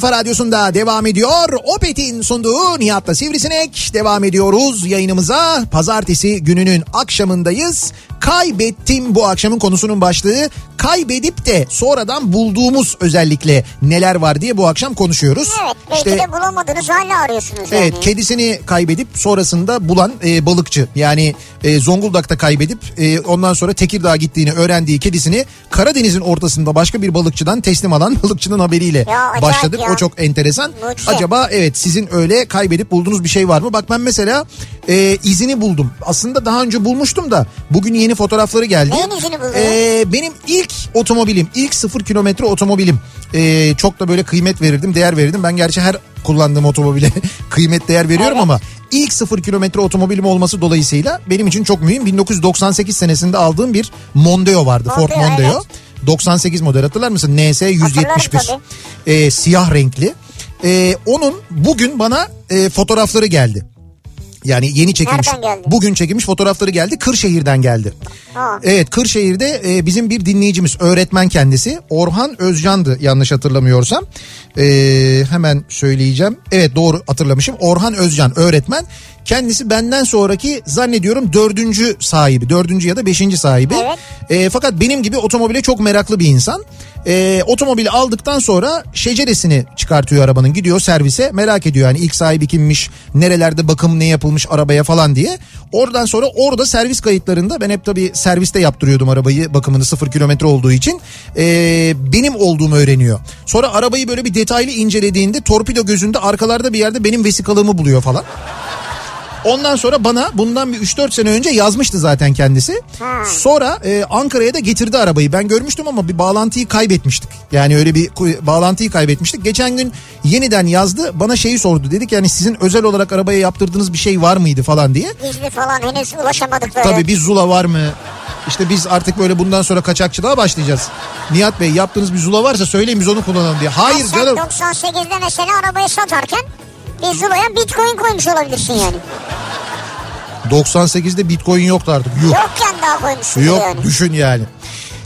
kafa radyosunda devam ediyor. Opet'in sunduğu Nihat'la Sivrisinek devam ediyoruz yayınımıza. Pazartesi gününün akşamındayız. Kaybettim bu akşamın konusunun başlığı. Kaybedip de sonradan bulduğumuz özellikle neler var diye bu akşam konuşuyoruz.
Evet belki de bulamadınız hala arıyorsunuz
Evet
yani.
kedisini kaybedip sonrasında bulan e, balıkçı. Yani e, Zonguldak'ta kaybedip e, ondan sonra Tekirdağ'a gittiğini öğrendiği kedisini Karadeniz'in ortasında başka bir balıkçıdan teslim alan (laughs) balıkçının haberiyle
Ya,
başladık.
ya.
O çok enteresan.
Mucize.
Acaba evet sizin öyle kaybedip bulduğunuz bir şey var mı? Bak ben mesela e, izini buldum. Aslında daha önce bulmuştum da bugün yeni fotoğrafları geldi.
Neyin izini buldun?
E, benim ilk otomobilim, ilk sıfır kilometre otomobilim. E, çok da böyle kıymet verirdim, değer verirdim. Ben gerçi her kullandığım otomobile (laughs) kıymet değer veriyorum
Evet.
ama ilk sıfır kilometre otomobilim olması dolayısıyla benim için çok mühim. 1998 senesinde aldığım bir Mondeo vardı, Ford
Mondeo,
Mondeo.
evet.
98 model hatırlar mısın? NS 171.
Hatırlarım
E, siyah renkli. E, onun bugün bana e, fotoğrafları geldi. Yani yeni çekilmiş. Bugün çekilmiş fotoğrafları geldi. Kırşehir'den geldi.
Ha.
Evet Kırşehir'de e, bizim bir dinleyicimiz öğretmen kendisi Orhan Özcan'dı yanlış hatırlamıyorsam. E, hemen söyleyeceğim. Evet doğru hatırlamışım. Orhan Özcan öğretmen. Kendisi benden sonraki zannediyorum dördüncü sahibi. Dördüncü ya da beşinci sahibi.
Evet.
E, fakat benim gibi otomobile çok meraklı bir insan. E, otomobili aldıktan sonra şeceresini çıkartıyor arabanın. Gidiyor servise merak ediyor yani ilk sahibi kimmiş, nerelerde bakım ne yapılmış arabaya falan diye. Oradan sonra orada servis kayıtlarında ben hep tabii serviste yaptırıyordum arabayı bakımını sıfır kilometre olduğu için. E, benim olduğumu öğreniyor. Sonra arabayı böyle bir detaylı incelediğinde torpido gözünde arkalarda bir yerde benim vesikalığımı buluyor falan. Ondan sonra bana bundan bir 3-4 sene önce yazmıştı zaten kendisi. Sonra e, Ankara'ya da getirdi arabayı. Ben görmüştüm ama bir bağlantıyı kaybetmiştik. Yani öyle bir bağlantıyı kaybetmiştik. Geçen gün yeniden yazdı. Bana şeyi sordu. Dedik yani sizin özel olarak arabaya yaptırdığınız bir şey var mıydı falan diye.
Gizli falan henüz ulaşamadıkları.
Tabii bir Zula var mı? İşte biz artık böyle bundan sonra kaçakçılığa başlayacağız. Nihat Bey yaptığınız bir Zula varsa söyleyin biz onu kullanalım diye. Hayır
sen
canım.
98'de mesela arabayı satarken bir Zula'ya bitcoin koymuş olabilirsin yani.
98'de bitcoin yoktu artık. Yuh.
Yokken daha koymuşsun
Yok
yani.
düşün yani.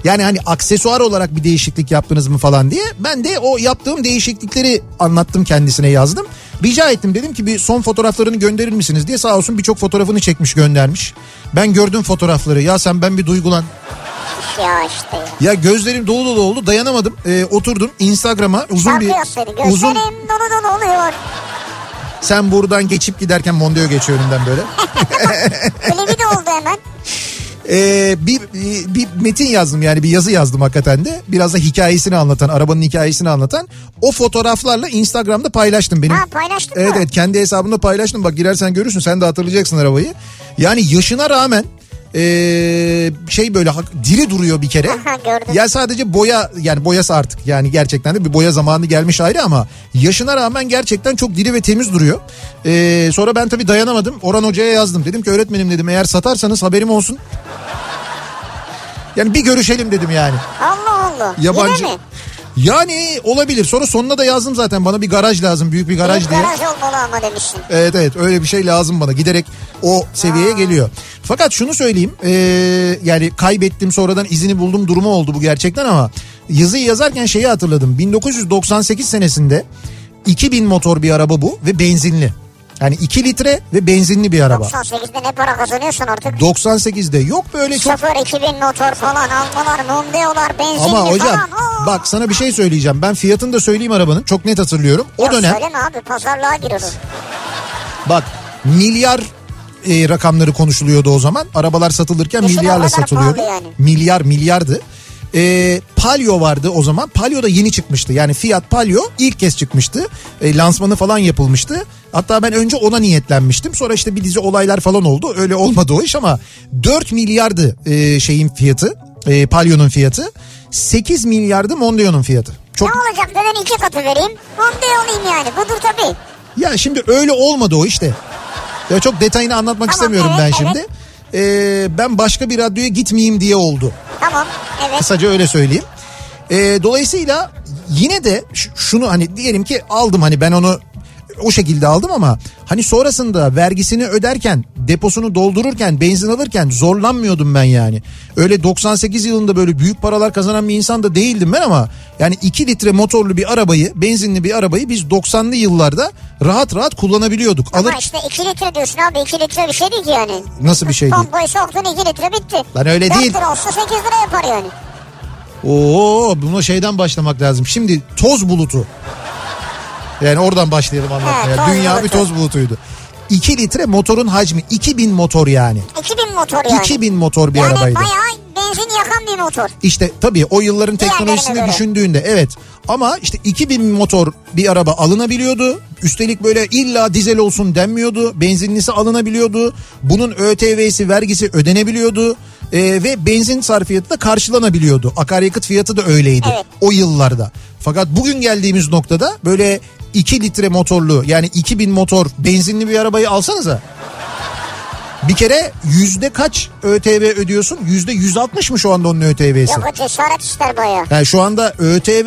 Yani hani aksesuar olarak bir değişiklik yaptınız mı falan diye. Ben de o yaptığım değişiklikleri anlattım kendisine yazdım. Rica ettim dedim ki bir son fotoğraflarını gönderir misiniz diye sağ olsun birçok fotoğrafını çekmiş göndermiş. Ben gördüm fotoğrafları ya sen ben bir duygulan.
Ya işte ya.
Gözlerim dolu dolu oldu dayanamadım. Ee, oturdum Instagram'a uzun bir uzun
dolu dolu oluyor.
Sen buradan geçip giderken Mondeo geçiyor önümden böyle. (laughs)
Klibi de oldu hemen.
Ee, bir, bir metin yazdım yani bir yazı yazdım hakikaten de. Biraz da hikayesini anlatan, arabanın hikayesini anlatan. O fotoğraflarla Instagram'da paylaştım benim.
Ha paylaştın
Evet
mı?
evet kendi hesabımda paylaştım. Bak girersen görürsün sen de hatırlayacaksın arabayı. Yani yaşına rağmen ee, şey böyle diri duruyor bir kere. Ya sadece boya yani boyası artık yani gerçekten de bir boya zamanı gelmiş ayrı ama yaşına rağmen gerçekten çok diri ve temiz duruyor. Ee, sonra ben tabii dayanamadım. Orhan Hoca'ya yazdım. Dedim ki öğretmenim dedim eğer satarsanız haberim olsun. (laughs) Yani bir görüşelim dedim yani.
Allah Allah.
Yabancı.
Yine mi?
Yani olabilir. Sonra sonuna da yazdım zaten bana bir garaj lazım. Büyük bir garaj
Büyük
diye.
garaj olmalı ama demişsin.
Evet evet öyle bir şey lazım bana. Giderek o seviyeye geliyor. Fakat şunu söyleyeyim. ee, yani kaybettim sonradan izini buldum durumu oldu bu gerçekten ama yazıyı yazarken şeyi hatırladım. 1998 senesinde 2000 motor bir araba bu ve benzinli. Yani 2 litre ve benzinli bir araba.
98'de ne para kazanıyorsun artık?
98'de yok böyle çok
0 2000 motor falan almalar, Mondeo'lar, benzinli
ama hocam
falan.
Bak sana bir şey söyleyeceğim. Ben fiyatını da söyleyeyim arabanın. Çok net hatırlıyorum. O
Ya
dönem
Söyleme abi pazarlığa giriyor.
Bak milyar e, rakamları konuşuluyordu o zaman. Arabalar satılırken
Düşün
milyarla satılıyordu.
yani.
Milyar milyardı. E, Palio vardı o zaman. Palio da yeni çıkmıştı. Yani Fiat Palio ilk kez çıkmıştı. E, lansmanı falan yapılmıştı. Hatta ben önce ona niyetlenmiştim. Sonra işte bir dizi olaylar falan oldu. Öyle olmadı o iş ama 4 milyardı e, şeyin fiyatı. E, Palio'nun fiyatı. 8 milyardı Mondeo'nun fiyatı. Çok
Ne olacak neden iki katı vereyim? Mondeo olayım yani. Budur tabii.
Ya şimdi öyle olmadı o işte. Ya çok detayını anlatmak
Tamam,
istemiyorum
evet,
ben şimdi. Ee, ben başka bir radyoya gitmeyeyim diye oldu.
Tamam evet.
Kısaca öyle söyleyeyim. Ee, dolayısıyla yine de şunu hani diyelim ki aldım hani ben onu o şekilde aldım ama hani sonrasında vergisini öderken deposunu doldururken benzin alırken zorlanmıyordum ben yani. Öyle 98 yılında böyle büyük paralar kazanan bir insan da değildim ben ama yani 2 litre motorlu bir arabayı benzinli bir arabayı biz 90'lı yıllarda rahat rahat kullanabiliyorduk.
Ama
Alır
işte 2 litre diyorsun abi 2 litre bir şey değil ki yani.
nasıl bir şey değil.
Pompayı soktun 2 litre bitti.
Lan öyle
4
değil.
lira olsa 8 lira yapar yani.
Oo buna şeyden başlamak lazım. Şimdi toz bulutu. Yani oradan başlayalım anlatmaya.
Toz
Dünya bir toz bulutuydu. 2 litre motorun hacmi 2000 motor yani.
2000 motor yani.
2000 motor bir
yani
arabaydı.
bayağı benzin yakan bir motor.
İşte tabii o yılların teknolojisini düşündüğünde evet. Ama işte 2000 motor bir araba alınabiliyordu. Üstelik böyle illa dizel olsun denmiyordu. Benzinlisi alınabiliyordu. Bunun ÖTV'si vergisi ödenebiliyordu. Ee, ve benzin sarfiyatı da karşılanabiliyordu. Akaryakıt fiyatı da öyleydi
Evet.
o yıllarda. Fakat bugün geldiğimiz noktada böyle 2 litre motorlu yani 2000 motor benzinli bir arabayı alsanıza. Bir kere yüzde kaç ÖTV ödüyorsun? Yüzde 160 mı şu anda onun ÖTV'si?
Yok o cesaret ister bayağı.
Yani şu anda ÖTV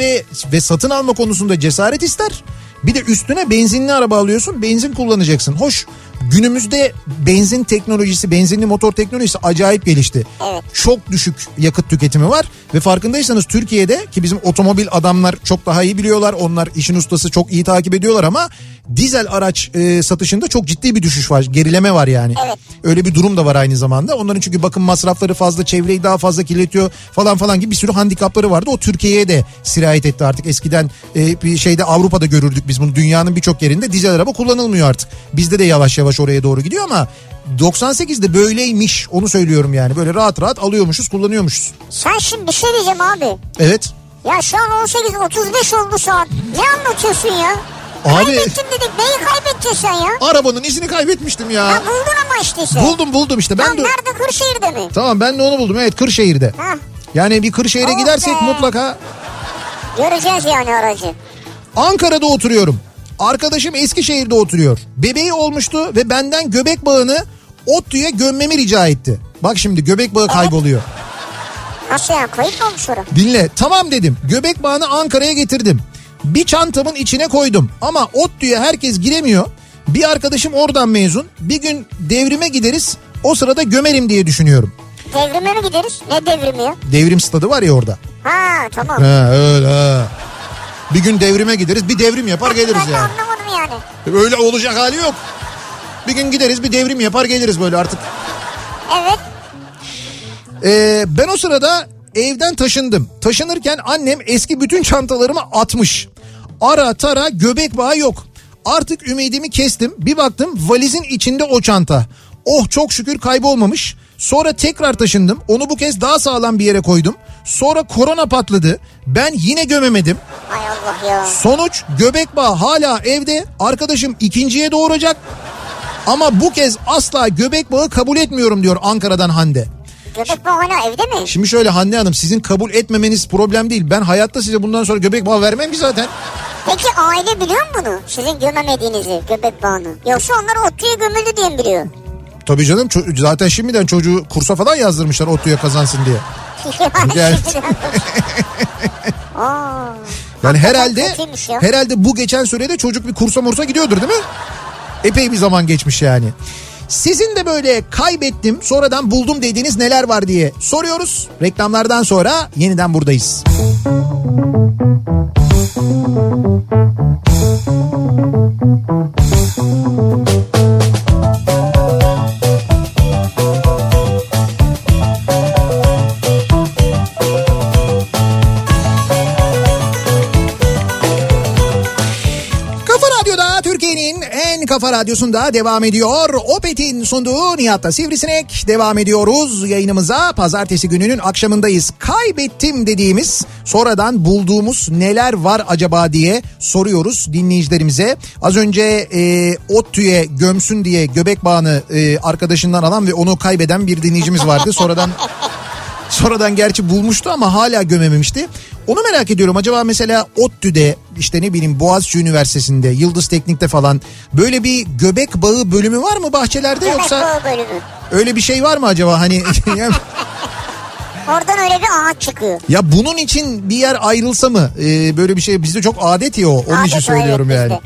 ve satın alma konusunda cesaret ister. Bir de üstüne benzinli araba alıyorsun benzin kullanacaksın. Hoş günümüzde benzin teknolojisi benzinli motor teknolojisi acayip gelişti.
Evet.
Çok düşük yakıt tüketimi var ve farkındaysanız Türkiye'de ki bizim otomobil adamlar çok daha iyi biliyorlar. Onlar işin ustası çok iyi takip ediyorlar ama dizel araç e, satışında çok ciddi bir düşüş var. Gerileme var yani.
Evet.
Öyle bir durum da var aynı zamanda. Onların çünkü bakım masrafları fazla, çevreyi daha fazla kirletiyor falan falan gibi bir sürü handikapları vardı. O Türkiye'ye de sirayet etti artık. Eskiden e, bir şeyde Avrupa'da görürdük biz bunu. Dünyanın birçok yerinde dizel araba kullanılmıyor artık. Bizde de yavaş yavaş oraya doğru gidiyor ama 98'de böyleymiş. Onu söylüyorum yani. Böyle rahat rahat alıyormuşuz, kullanıyormuşuz.
Sen şimdi bir şey diyeceğim abi.
Evet.
Ya şu an 18.35 oldu saat. Ne anlatıyorsun ya? Kaybettim dedik. Neyi kaybedeceksin sen ya?
Arabanın izini kaybetmiştim ya.
Ha buldun ama işte sen.
Buldum buldum işte. Ben
Lan
de
nerede Kırşehir'de mi?
Tamam ben de onu buldum. Evet Kırşehir'de.
Ha
Yani bir Kırşehir'e
Oh
gidersek
be.
mutlaka
göreceğiz yani aracı.
Ankara'da oturuyorum. Arkadaşım Eskişehir'de oturuyor. Bebeği olmuştu ve benden göbek bağını ODTÜ'ye gömmemi rica etti. Bak şimdi göbek bağı kayboluyor.
Nasıl kayıp mı olmuş orası?
Dinle tamam dedim. Göbek bağını Ankara'ya getirdim. Bir çantamın içine koydum. Ama ODTÜ'ye herkes giremiyor. Bir arkadaşım oradan mezun. Bir gün devrime gideriz. O sırada gömerim diye düşünüyorum.
Devrime mi gideriz? Ne devrimi ya?
Devrim stadı var ya orada.
Ha tamam.
Ha öyle ha. Bir gün devrime gideriz. Bir devrim yapar geliriz
ben
yani.
anlamadım yani.
Öyle olacak hali yok. Bir gün gideriz bir devrim yapar geliriz böyle artık.
Evet.
Ee, ben o sırada evden taşındım. Taşınırken annem eski bütün çantalarımı atmış. Ara tara göbek bağı yok. Artık ümidimi kestim. Bir baktım valizin içinde o çanta. Oh çok şükür kaybolmamış. Sonra tekrar taşındım. Onu bu kez daha sağlam bir yere koydum. Sonra korona patladı. Ben yine gömemedim.
Hay Allah ya.
Sonuç göbek bağı hala evde. Arkadaşım ikinciye doğuracak. Ama bu kez asla göbek bağı kabul etmiyorum diyor Ankara'dan Hande.
Göbek bağı hala evde mi?
Şimdi şöyle Hande Hanım sizin kabul etmemeniz problem değil. Ben hayatta size bundan sonra göbek bağı vermem ki zaten.
Peki aile biliyor mu bunu? Sizin gömemediğinizi, göbek bağını. Yoksa onlar otluya gömüldü diye mi biliyor?
Tabii canım zaten şimdiden çocuğu kursa falan yazdırmışlar ODTÜ'ye kazansın diye. (laughs) (laughs) Yani- Yani herhalde herhalde bu geçen sürede çocuk bir kursa mursa gidiyordur değil mi? Epey bir zaman geçmiş yani. Sizin de böyle kaybettim sonradan buldum dediğiniz neler var diye soruyoruz. Reklamlardan sonra yeniden buradayız. Kafa kafa radyosunda devam ediyor. Opet'in sunduğu Nihat'ta Sivrisinek devam ediyoruz yayınımıza. Pazartesi gününün akşamındayız. Kaybettim dediğimiz sonradan bulduğumuz neler var acaba diye soruyoruz dinleyicilerimize. Az önce e, ODTÜ'ye gömsün diye göbek bağını e, arkadaşından alan ve onu kaybeden bir dinleyicimiz vardı. Sonradan (laughs) Sonradan gerçi bulmuştu ama hala gömememişti. Onu merak ediyorum acaba mesela ODTÜ'de işte ne bileyim Boğaziçi Üniversitesi'nde Yıldız Teknik'te falan böyle bir göbek bağı bölümü var mı bahçelerde
göbek
yoksa
bağı bölümü.
öyle bir şey var mı acaba hani (laughs)
Oradan öyle bir ağaç çıkıyor.
ya bunun için bir yer ayrılsa mı Ee, böyle bir şey bizde çok adet ya o onun
Adet
için söylüyorum
evet,
yani.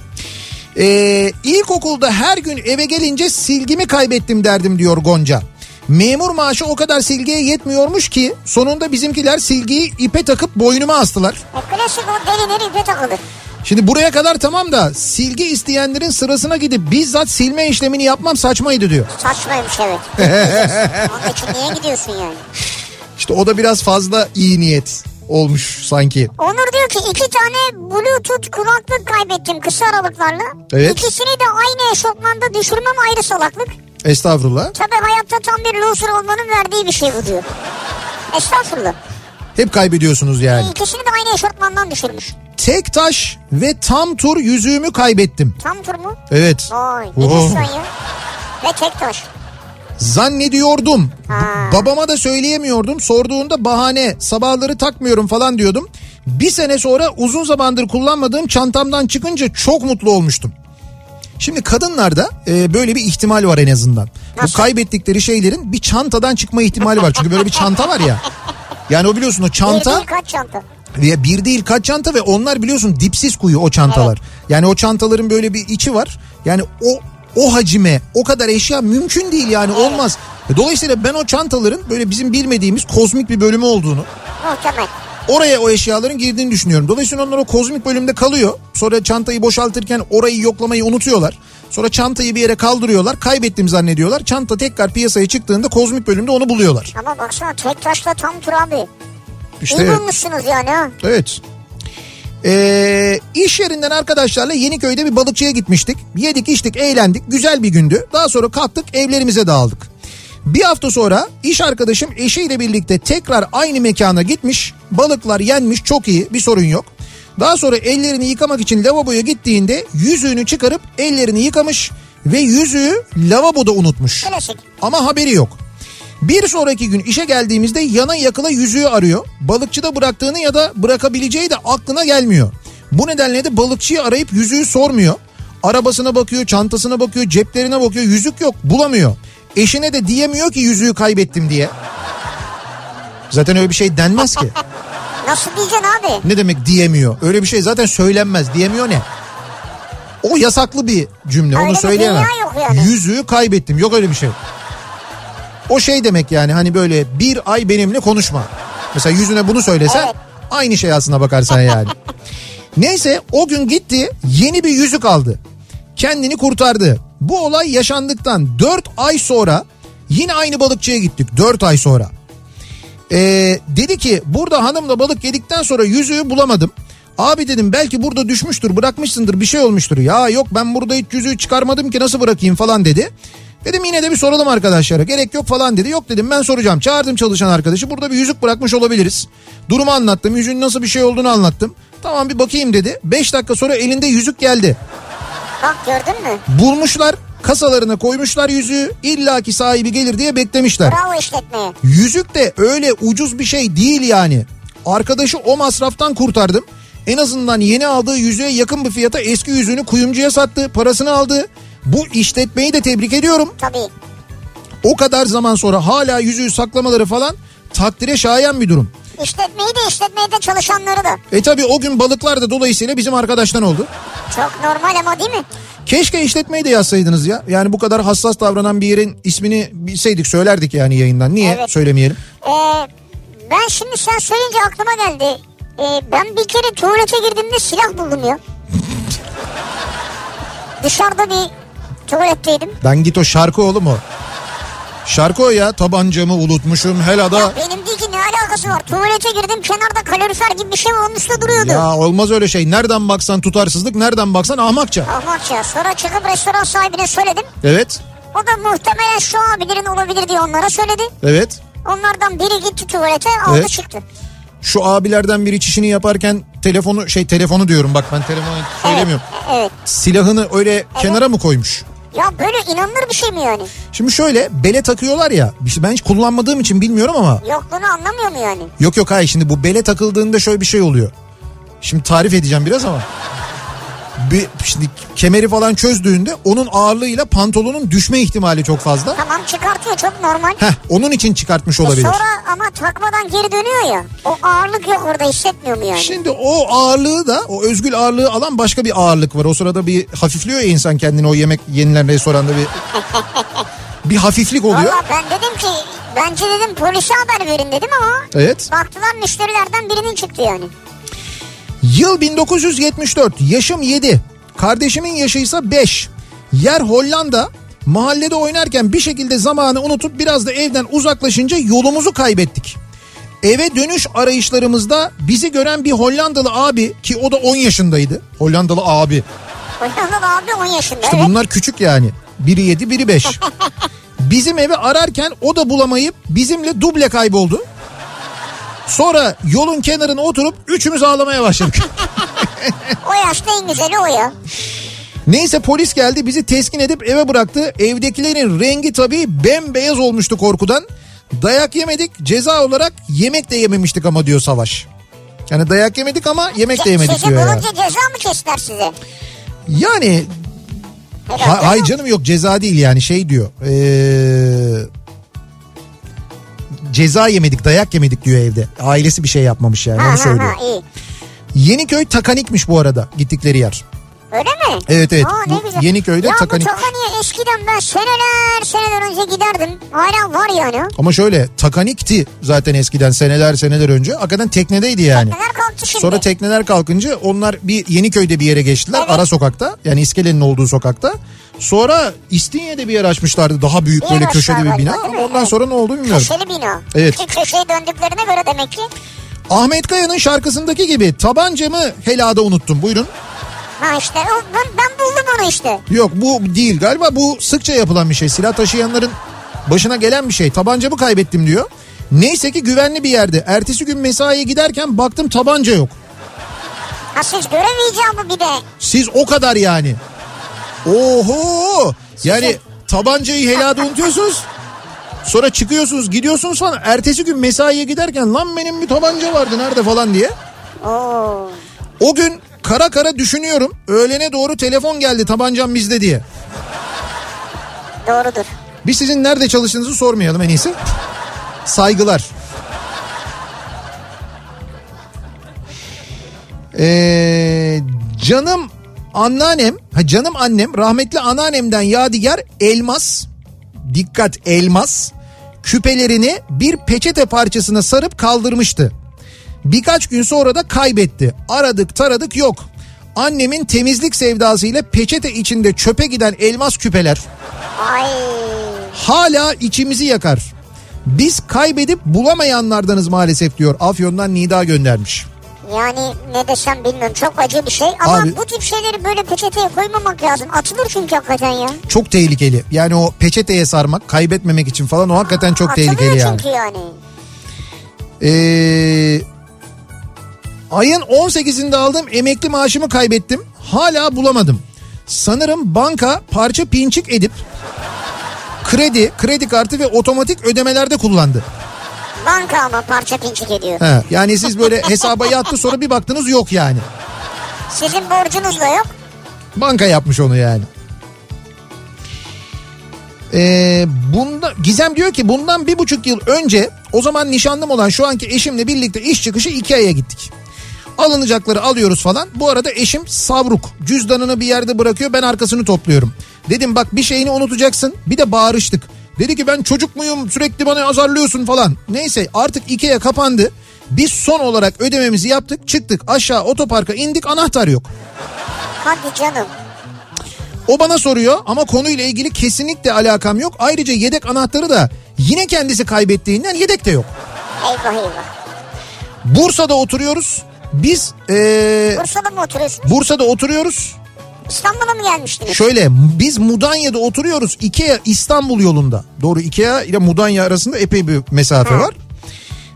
Ee, ilkokulda her gün eve gelince silgimi kaybettim derdim diyor Gonca. Memur maaşı o kadar silgiye yetmiyormuş ki sonunda bizimkiler silgiyi ipe takıp boynuma astılar.
E, klasik o delileri ipe takılır.
Şimdi buraya kadar tamam da silgi isteyenlerin sırasına gidip bizzat silme işlemini yapmam saçmaydı diyor.
Saçmaymış evet. (laughs) Onun için niye gidiyorsun yani?
İşte o da biraz fazla iyi niyet olmuş sanki.
Onur diyor ki iki tane bluetooth kulaklık kaybettim kısa aralıklarla.
Evet.
İkisini de aynı eşofmanda düşürmem ayrı salaklık.
Estağfurullah.
Tabii hayatta tam bir loser olmanın verdiği bir şey bu diyor. Estağfurullah.
Hep kaybediyorsunuz yani.
İkisini de aynı eşortmandan düşürmüş.
Tek taş ve tam tur yüzüğümü kaybettim.
Tam tur mu?
Evet.
Vay ne ya? Ve tek taş.
Zannediyordum.
Ha.
Babama da söyleyemiyordum. Sorduğunda bahane. Sabahları takmıyorum falan diyordum. Bir sene sonra uzun zamandır kullanmadığım çantamdan çıkınca çok mutlu olmuştum. Şimdi kadınlarda e, böyle bir ihtimal var en azından.
Nasıl?
Bu kaybettikleri şeylerin bir çantadan çıkma ihtimali var. Çünkü böyle bir çanta var ya. Yani o biliyorsun o
Bir
çanta
değil kaç çanta?
ve bir değil kaç çanta ve onlar biliyorsun dipsiz kuyu o çantalar. Yani o çantaların böyle bir içi var. Yani o o hacime o kadar eşya mümkün değil yani olmaz. Dolayısıyla ben o çantaların böyle bizim bilmediğimiz kozmik bir bölümü olduğunu
Muhtemel.
Oraya o eşyaların girdiğini düşünüyorum. Dolayısıyla onlar o kozmik bölümde kalıyor. Sonra çantayı boşaltırken orayı yoklamayı unutuyorlar. Sonra çantayı bir yere kaldırıyorlar. Kaybettim zannediyorlar. Çanta tekrar piyasaya çıktığında kozmik bölümde onu buluyorlar.
Ama baksana tek taşla tam tur abi.
İşte
İyi bulmuşsunuz yani ha.
Evet. Ee, iş yerinden arkadaşlarla Yeniköy'de bir balıkçıya gitmiştik. Yedik içtik eğlendik güzel bir gündü. Daha sonra kalktık evlerimize dağıldık. Bir hafta sonra iş arkadaşım eşiyle birlikte tekrar aynı mekana gitmiş. Balıklar yenmiş çok iyi bir sorun yok. Daha sonra ellerini yıkamak için lavaboya gittiğinde yüzüğünü çıkarıp ellerini yıkamış ve yüzüğü lavaboda unutmuş.
Klasik.
Ama haberi yok. Bir sonraki gün işe geldiğimizde yana yakıla yüzüğü arıyor. Balıkçıda bıraktığını ya da bırakabileceği de aklına gelmiyor. Bu nedenle de balıkçıyı arayıp yüzüğü sormuyor. Arabasına bakıyor, çantasına bakıyor, ceplerine bakıyor. Yüzük yok, bulamıyor. Eşine de diyemiyor ki yüzüğü kaybettim diye. Zaten öyle bir şey denmez ki. (laughs)
Nasıl diyeceksin abi?
Ne demek diyemiyor? Öyle bir şey zaten söylenmez. Diyemiyor ne? O yasaklı bir cümle.
Öyle
Onu söyleyemem.
yani.
Yüzüğü kaybettim. Yok öyle bir şey. O şey demek yani hani böyle bir ay benimle konuşma. Mesela yüzüne bunu söylesen
Evet.
aynı şey aslına bakarsan yani. (laughs) Neyse o gün gitti yeni bir yüzük aldı. Kendini kurtardı. Bu olay yaşandıktan 4 ay sonra yine aynı balıkçıya gittik 4 ay sonra. Ee, dedi ki burada hanımla balık yedikten sonra yüzüğü bulamadım. Abi dedim belki burada düşmüştür bırakmışsındır bir şey olmuştur. Ya yok ben burada hiç yüzüğü çıkarmadım ki nasıl bırakayım falan dedi. Dedim yine de bir soralım arkadaşlara gerek yok falan dedi. Yok dedim ben soracağım çağırdım çalışan arkadaşı burada bir yüzük bırakmış olabiliriz. Durumu anlattım yüzüğün nasıl bir şey olduğunu anlattım. Tamam bir bakayım dedi. 5 dakika sonra elinde yüzük geldi.
Bak gördün mü?
Bulmuşlar kasalarına koymuşlar yüzüğü illaki sahibi gelir diye beklemişler.
Bravo işletmeye.
Yüzük de öyle ucuz bir şey değil yani. Arkadaşı o masraftan kurtardım. En azından yeni aldığı yüzüğe yakın bir fiyata eski yüzüğünü kuyumcuya sattı, parasını aldı. Bu işletmeyi de tebrik ediyorum.
Tabii.
O kadar zaman sonra hala yüzüğü saklamaları falan takdire şayan bir durum.
İşletmeyi de işletmeye de çalışanları da.
E tabi o gün balıklar da dolayısıyla bizim arkadaştan oldu.
Çok normal ama değil mi?
Keşke işletmeyi de yazsaydınız ya. Yani bu kadar hassas davranan bir yerin ismini bilseydik söylerdik yani yayından. Niye
Evet.
söylemeyelim?
Ee, ben şimdi sen söyleyince aklıma geldi. Ee, ben bir kere tuvalete girdiğimde silah buldum ya. (laughs) Dışarıda bir tuvaletteydim.
Ben git o şarkı oğlum o. Şarkı o ya tabancamı unutmuşum helada.
Ya benim değil ki ne alakası var? Tuvalete girdim kenarda kalorifer gibi bir şey onun üstünde duruyordu.
Ya olmaz öyle şey. Nereden baksan tutarsızlık, nereden baksan ahmakça.
Ahmakça. Sonra çıkıp restoran sahibine söyledim.
Evet,
O da muhtemelen şu abilerin olabilir diye onlara söyledi.
evet.
Onlardan biri gitti tuvalete aldı
Evet.
çıktı.
Şu abilerden biri çişini yaparken telefonu şey telefonu diyorum bak ben telefonu söylemiyorum.
Evet.
Silahını öyle kenara mı koymuş?
Ya böyle inanılır bir şey mi yani?
Şimdi şöyle bele takıyorlar ya. işte ben hiç kullanmadığım için bilmiyorum ama.
Yokluğunu anlamıyor mu yani?
Yok yok hayır şimdi bu bele takıldığında şöyle bir şey oluyor. Şimdi tarif edeceğim biraz ama. Bir, şimdi kemeri falan çözdüğünde onun ağırlığıyla pantolonun düşme ihtimali çok fazla.
Tamam çıkartıyor çok normal.
Heh, onun için çıkartmış
E
olabilir.
sonra ama takmadan geri dönüyor ya. O ağırlık yok orada hissetmiyor mu yani?
Şimdi o ağırlığı da o özgül ağırlığı alan başka bir ağırlık var. O sırada bir hafifliyor ya insan kendini o yemek yenilen restoranda bir (laughs) bir hafiflik oluyor.
Valla ben dedim ki bence dedim polise haber verin dedim ama
Evet.
baktılar müşterilerden birinin çıktı yani.
Yıl 1974. Yaşım 7. Kardeşimin yaşı ise 5. Yer Hollanda. Mahallede oynarken bir şekilde zamanı unutup biraz da evden uzaklaşınca yolumuzu kaybettik. Eve dönüş arayışlarımızda bizi gören bir Hollandalı abi ki o da 10 yaşındaydı. Hollandalı abi.
Oynanan abi 10 yaşında.
İşte
evet.
bunlar küçük yani. Biri 7 biri 5. (laughs) Bizim evi ararken o da bulamayıp bizimle duble kayboldu. Sonra yolun kenarına oturup üçümüz ağlamaya başladık. (laughs)
O yaşta en güzeli o ya.
Neyse polis geldi bizi teskin edip eve bıraktı. Evdekilerin rengi tabii bembeyaz olmuştu korkudan. Dayak yemedik ceza olarak yemek de yememiştik ama diyor Savaş. Yani dayak yemedik ama yemek de yemedik diyor ya.
bulunca ceza mı kestiler size?
Yani
Herhalde
ha, ay
yok.
canım yok ceza değil yani şey diyor. Ee, ceza yemedik dayak yemedik diyor evde. Ailesi bir şey yapmamış yani
Ha,
onu söylüyor.
ha, iyi.
Yeniköy Takanik'miş bu arada gittikleri yer.
Öyle mi?
Evet, evet.
Aa, ne güzel.
Yeniköy'de
ya
Takanik.
bu Takanik'e eskiden ben seneler seneler önce giderdim. Hala var yani.
Ama şöyle Takanik'ti zaten eskiden seneler seneler önce. Hakikaten teknedeydi yani.
Neler kalktı şimdi?
Sonra tekneler kalkınca onlar bir Yeniköy'de bir yere geçtiler.
Evet.
Ara sokakta yani iskelenin olduğu sokakta. Sonra İstinye'de bir yer açmışlardı daha büyük
Bir
böyle köşede bir bina. Ama ondan sonra ne oldu bilmiyorum.
Köşeli bina.
Evet.
İşte köşeye döndüklerine göre demek ki.
Ahmet Kaya'nın şarkısındaki gibi tabancamı helada unuttum buyurun.
Ha işte ben, ben buldum onu işte.
Yok bu değil galiba bu sıkça yapılan bir şey. Silah taşıyanların başına gelen bir şey. Tabancamı kaybettim diyor. Neyse ki güvenli bir yerde. Ertesi gün mesaiye giderken baktım tabanca yok.
Ha siz görev icabı bir de.
Siz o kadar yani. Oho! Yani tabancayı helada unutuyorsunuz. Sonra çıkıyorsunuz gidiyorsunuz falan. Ertesi gün mesaiye giderken lan benim bir tabanca vardı nerede falan diye.
Oo.
O gün kara kara düşünüyorum. Öğlene doğru telefon geldi tabancam bizde diye.
Doğrudur.
Biz sizin nerede çalıştığınızı sormayalım en iyisi. Saygılar. Ee, canım anneannem, ha canım annem rahmetli anneannemden yadigar elmas, dikkat elmas, küpelerini bir peçete parçasına sarıp kaldırmıştı. Birkaç gün sonra da kaybetti. Aradık taradık yok. Annemin temizlik sevdasıyla peçete içinde çöpe giden elmas küpeler
Ay.
hala içimizi yakar. Biz kaybedip bulamayanlardanız maalesef diyor. Afyon'dan Nida göndermiş.
Yani ne desem bilmiyorum çok acı bir şey ama
Abi-
bu tip şeyleri böyle peçeteye koymamak lazım. Atılır çünkü hakikaten ya.
Çok tehlikeli. Yani o peçeteye sarmak, kaybetmemek için falan o hakikaten çok
Atılıyor
tehlikeli yani.
çünkü yani.
Ee, ayın 18'inde aldığım emekli maaşımı kaybettim. Hala bulamadım. Sanırım banka parça pinçik edip kredi, kredi kartı ve otomatik ödemelerde kullandı.
Banka ama parça pinçik ediyor.
He, yani siz böyle (laughs) hesaba yattı sonra bir baktınız yok yani.
Sizin borcunuz da yok.
Banka yapmış onu yani. Ee, bunda Gizem diyor ki bundan bir buçuk yıl önce o zaman nişanlım olan şu anki eşimle birlikte iş çıkışı Ikea'ya gittik. Alınacakları alıyoruz falan. Bu arada eşim savruk. Cüzdanını bir yerde bırakıyor ben arkasını topluyorum. Dedim bak bir şeyini unutacaksın. Bir de bağırıştık. Dedi ki ben çocuk muyum sürekli bana azarlıyorsun falan. Neyse artık Ikea kapandı. Biz son olarak ödememizi yaptık çıktık aşağı otoparka indik anahtar yok.
Hadi canım.
O bana soruyor ama konuyla ilgili kesinlikle alakam yok. Ayrıca yedek anahtarı da yine kendisi kaybettiğinden yedek de yok.
Eyvah eyvah.
Bursa'da oturuyoruz. Biz ee,
Bursa'da mı oturuyorsun?
Bursa'da oturuyoruz.
İstanbul'a mı gelmiştiniz?
Şöyle biz Mudanya'da oturuyoruz. Ikea İstanbul yolunda. Doğru Ikea ile Mudanya arasında epey bir mesafe var.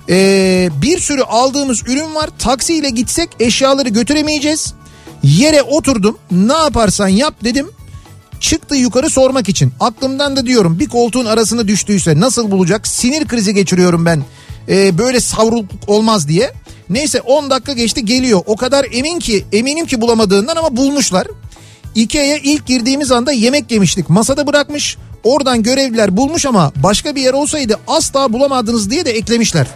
Ee, bir sürü aldığımız ürün var. Taksiyle gitsek eşyaları götüremeyeceğiz. Yere oturdum. Ne yaparsan yap dedim. Çıktı yukarı sormak için. Aklımdan da diyorum bir koltuğun arasına düştüyse nasıl bulacak? Sinir krizi geçiriyorum ben. Ee, böyle savruluk olmaz diye. Neyse 10 dakika geçti geliyor. O kadar emin ki eminim ki bulamadığından ama bulmuşlar. Ikea'ya ilk girdiğimiz anda yemek yemiştik. Masada bırakmış. Oradan görevliler bulmuş ama başka bir yer olsaydı asla bulamadınız diye de eklemişler.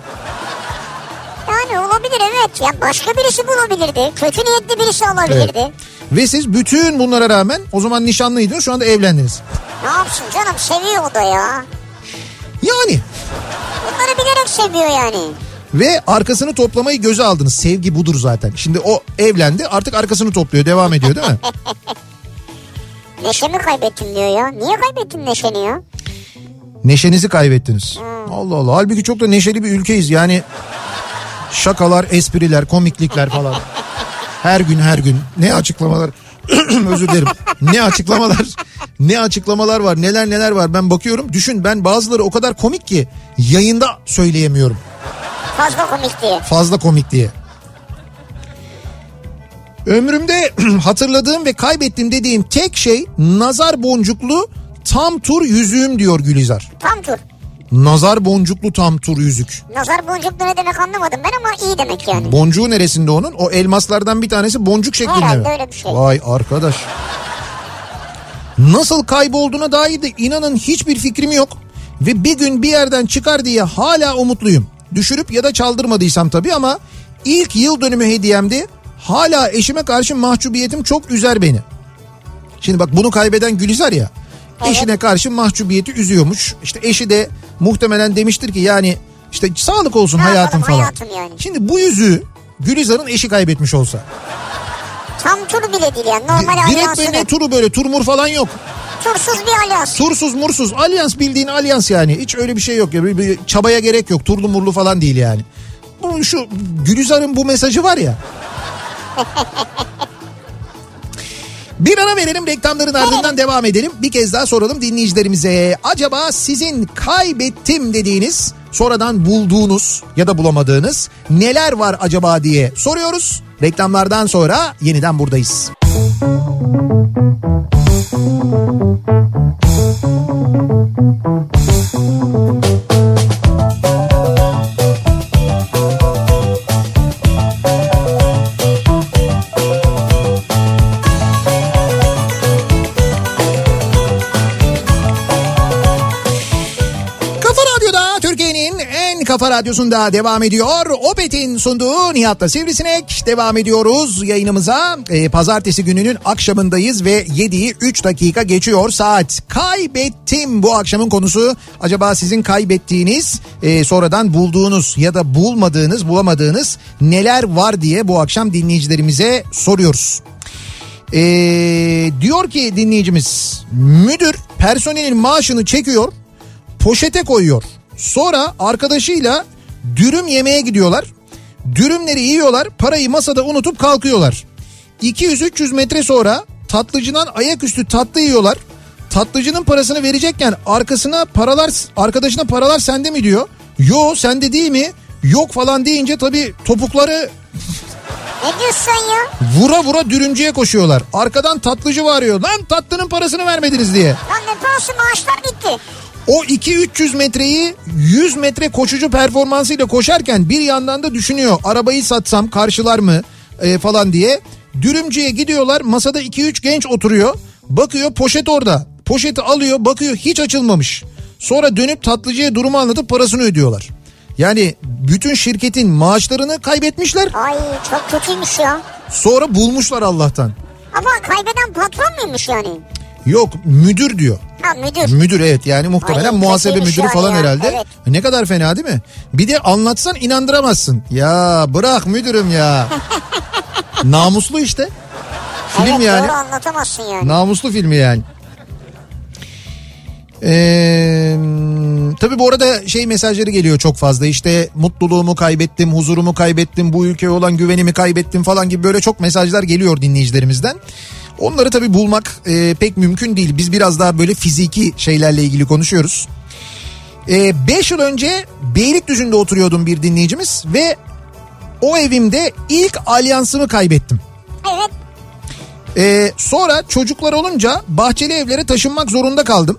Yani olabilir evet. Ya başka birisi bulabilirdi. Kötü niyetli birisi alabilirdi.
Ve siz bütün bunlara rağmen o zaman nişanlıydınız şu anda evlendiniz.
Ne yapsın canım seviyor o da ya.
Yani
Bunları bilerek seviyor yani.
ve arkasını toplamayı göze aldınız. Sevgi budur zaten. Şimdi o evlendi artık arkasını topluyor devam ediyor değil mi? (laughs)
Neşemi kaybettim diyor ya. Niye kaybettin neşeni ya?
Neşenizi kaybettiniz. Allah Allah. Halbuki çok da neşeli bir ülkeyiz. Yani şakalar, espriler, komiklikler falan. Her gün her gün. Ne açıklamalar. (clears throat) Özür dilerim. Ne açıklamalar. Ne açıklamalar var. Neler neler var. Ben bakıyorum. Düşün ben bazıları o kadar komik ki yayında söyleyemiyorum.
Fazla komik diye.
Fazla komik diye. Ömrümde (clears throat) hatırladığım ve kaybettim dediğim tek şey nazar boncuklu tam tur yüzüğüm diyor Gülizar.
Tam tur.
Nazar boncuklu tam tur yüzük.
Nazar boncuklu ne demek anlamadım ben ama iyi demek yani.
Boncuğu neresinde onun? O elmaslardan bir tanesi boncuk şeklinde
Herhalde
mi?
öyle bir şey.
Vay arkadaş. Nasıl kaybolduğuna dair de inanın hiçbir fikrim yok. Ve bir gün bir yerden çıkar diye hala umutluyum. Düşürüp ya da çaldırmadıysam tabii ama ilk yıl dönümü hediyemdi. Hala eşime karşı mahcubiyetim çok üzer beni. Şimdi bak bunu kaybeden Gülizar ya.
Evet.
Eşine karşı mahcubiyeti üzüyormuş. İşte eşi de muhtemelen demiştir ki yani işte sağlık olsun
Ne
hayatım falan.
hayatım yani.
Şimdi bu yüzüğü Gülizar'ın eşi kaybetmiş olsa.
Tam tur bile değil yani normal
Direkt
alyansı.
böyle ne turu böyle turmur falan yok.
Tursuz bir alyans.
Tursuz mursuz alyans bildiğin alyans yani. Hiç öyle bir şey yok. ya. Bir, bir çabaya gerek yok. Turlu murlu falan değil yani. Bu şu Gülizar'ın bu mesajı var ya. (laughs) Bir ara verelim reklamların ardından devam edelim. Bir kez daha soralım dinleyicilerimize. Acaba sizin kaybettim dediğiniz sonradan bulduğunuz ya da bulamadığınız neler var acaba diye soruyoruz. Reklamlardan sonra yeniden buradayız. Kafa kafa radyosunda devam ediyor. Opet'in sunduğu Nihat'la Sivrisinek devam ediyoruz yayınımıza. Ee, pazartesi gününün akşamındayız ve 7'yi 3 dakika geçiyor saat. Kaybettim bu akşamın konusu. Acaba sizin kaybettiğiniz e, sonradan bulduğunuz ya da bulmadığınız bulamadığınız neler var diye bu akşam dinleyicilerimize soruyoruz. Ee, diyor ki dinleyicimiz müdür personelin maaşını çekiyor poşete koyuyor. Sonra arkadaşıyla dürüm yemeye gidiyorlar. Dürümleri yiyorlar parayı masada unutup kalkıyorlar. 200-300 metre sonra tatlıcıdan ayaküstü tatlı yiyorlar. Tatlıcının parasını verecekken arkasına paralar arkadaşına paralar sende mi diyor. Yo sende değil mi? Yok falan deyince tabii topukları
Ne diyorsun ya?
vura vura dürümcüye koşuyorlar. Arkadan tatlıcı bağırıyor. Lan tatlının parasını vermediniz diye.
Lan ne parası maaşlar gitti.
O 2-300 metreyi 100 metre koşucu performansıyla koşarken bir yandan da düşünüyor. Arabayı satsam karşılar mı e, falan diye. Dürümcüye gidiyorlar masada 2-3 genç oturuyor. Bakıyor poşet orada. Poşeti alıyor bakıyor hiç açılmamış. Sonra dönüp tatlıcıya durumu anlatıp parasını ödüyorlar. Yani bütün şirketin maaşlarını kaybetmişler.
Ay çok kötüymüş ya.
Sonra bulmuşlar Allah'tan.
Ama kaybeden patron muymuş yani?
Yok müdür diyor.
Ha müdür.
Müdür evet yani muhtemelen
Ay,
muhasebe müdürü falan
ya,
herhalde.
evet.
Ne kadar fena değil mi? Bir de anlatsan inandıramazsın. Ya bırak müdürüm ya. (laughs) Namuslu işte. Film
evet,
yani.
Doğru anlatamazsın yani.
Namuslu filmi yani. Ee, tabii bu arada şey mesajları geliyor çok fazla işte mutluluğumu kaybettim, huzurumu kaybettim, bu ülkeye olan güvenimi kaybettim falan gibi böyle çok mesajlar geliyor dinleyicilerimizden. Onları tabii bulmak e, pek mümkün değil. Biz biraz daha böyle fiziki şeylerle ilgili konuşuyoruz. 5 yıl önce Beylikdüzü'nde oturuyordum bir dinleyicimiz ve o evimde ilk alyansımı kaybettim.
Evet.
Ee, sonra çocuklar olunca bahçeli evlere taşınmak zorunda kaldım.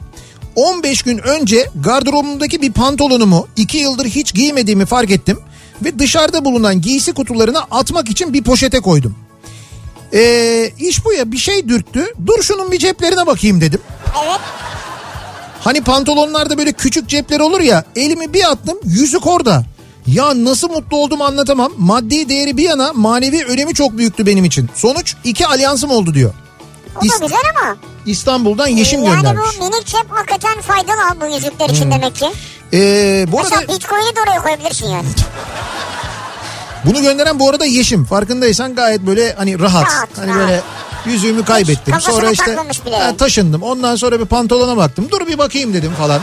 15 gün önce gardırobumdaki bir pantolonumu 2 yıldır hiç giymediğimi fark ettim. Ve dışarıda bulunan giysi kutularına atmak için bir poşete koydum. Ee, iş bu ya bir şey dürttü. Dur şunun bir ceplerine bakayım dedim.
Evet.
Hani pantolonlarda böyle küçük cepler olur ya elimi bir attım yüzük orada. Ya nasıl mutlu oldum anlatamam. Maddi değeri bir yana manevi önemi çok büyüktü benim için. Sonuç iki alyansım oldu diyor.
O da
İs-
güzel ama.
İstanbul'dan Yeşim
yani
göndermiş.
bu minik cep hakikaten faydalı bu yüzükler için
Hmm.
demek ki.
Ee, bu arada
Mesela bitcoin'i de oraya koyabilirsin yani. (laughs)
bunu gönderen bu arada Yeşim. Farkındaysan gayet böyle hani rahat.
Rahat,
hani
rahat.
böyle yüzüğümü kaybettim.
kafasına
Sonra işte ha, taşındım. Ondan sonra bir pantolona baktım. Dur bir bakayım dedim falan.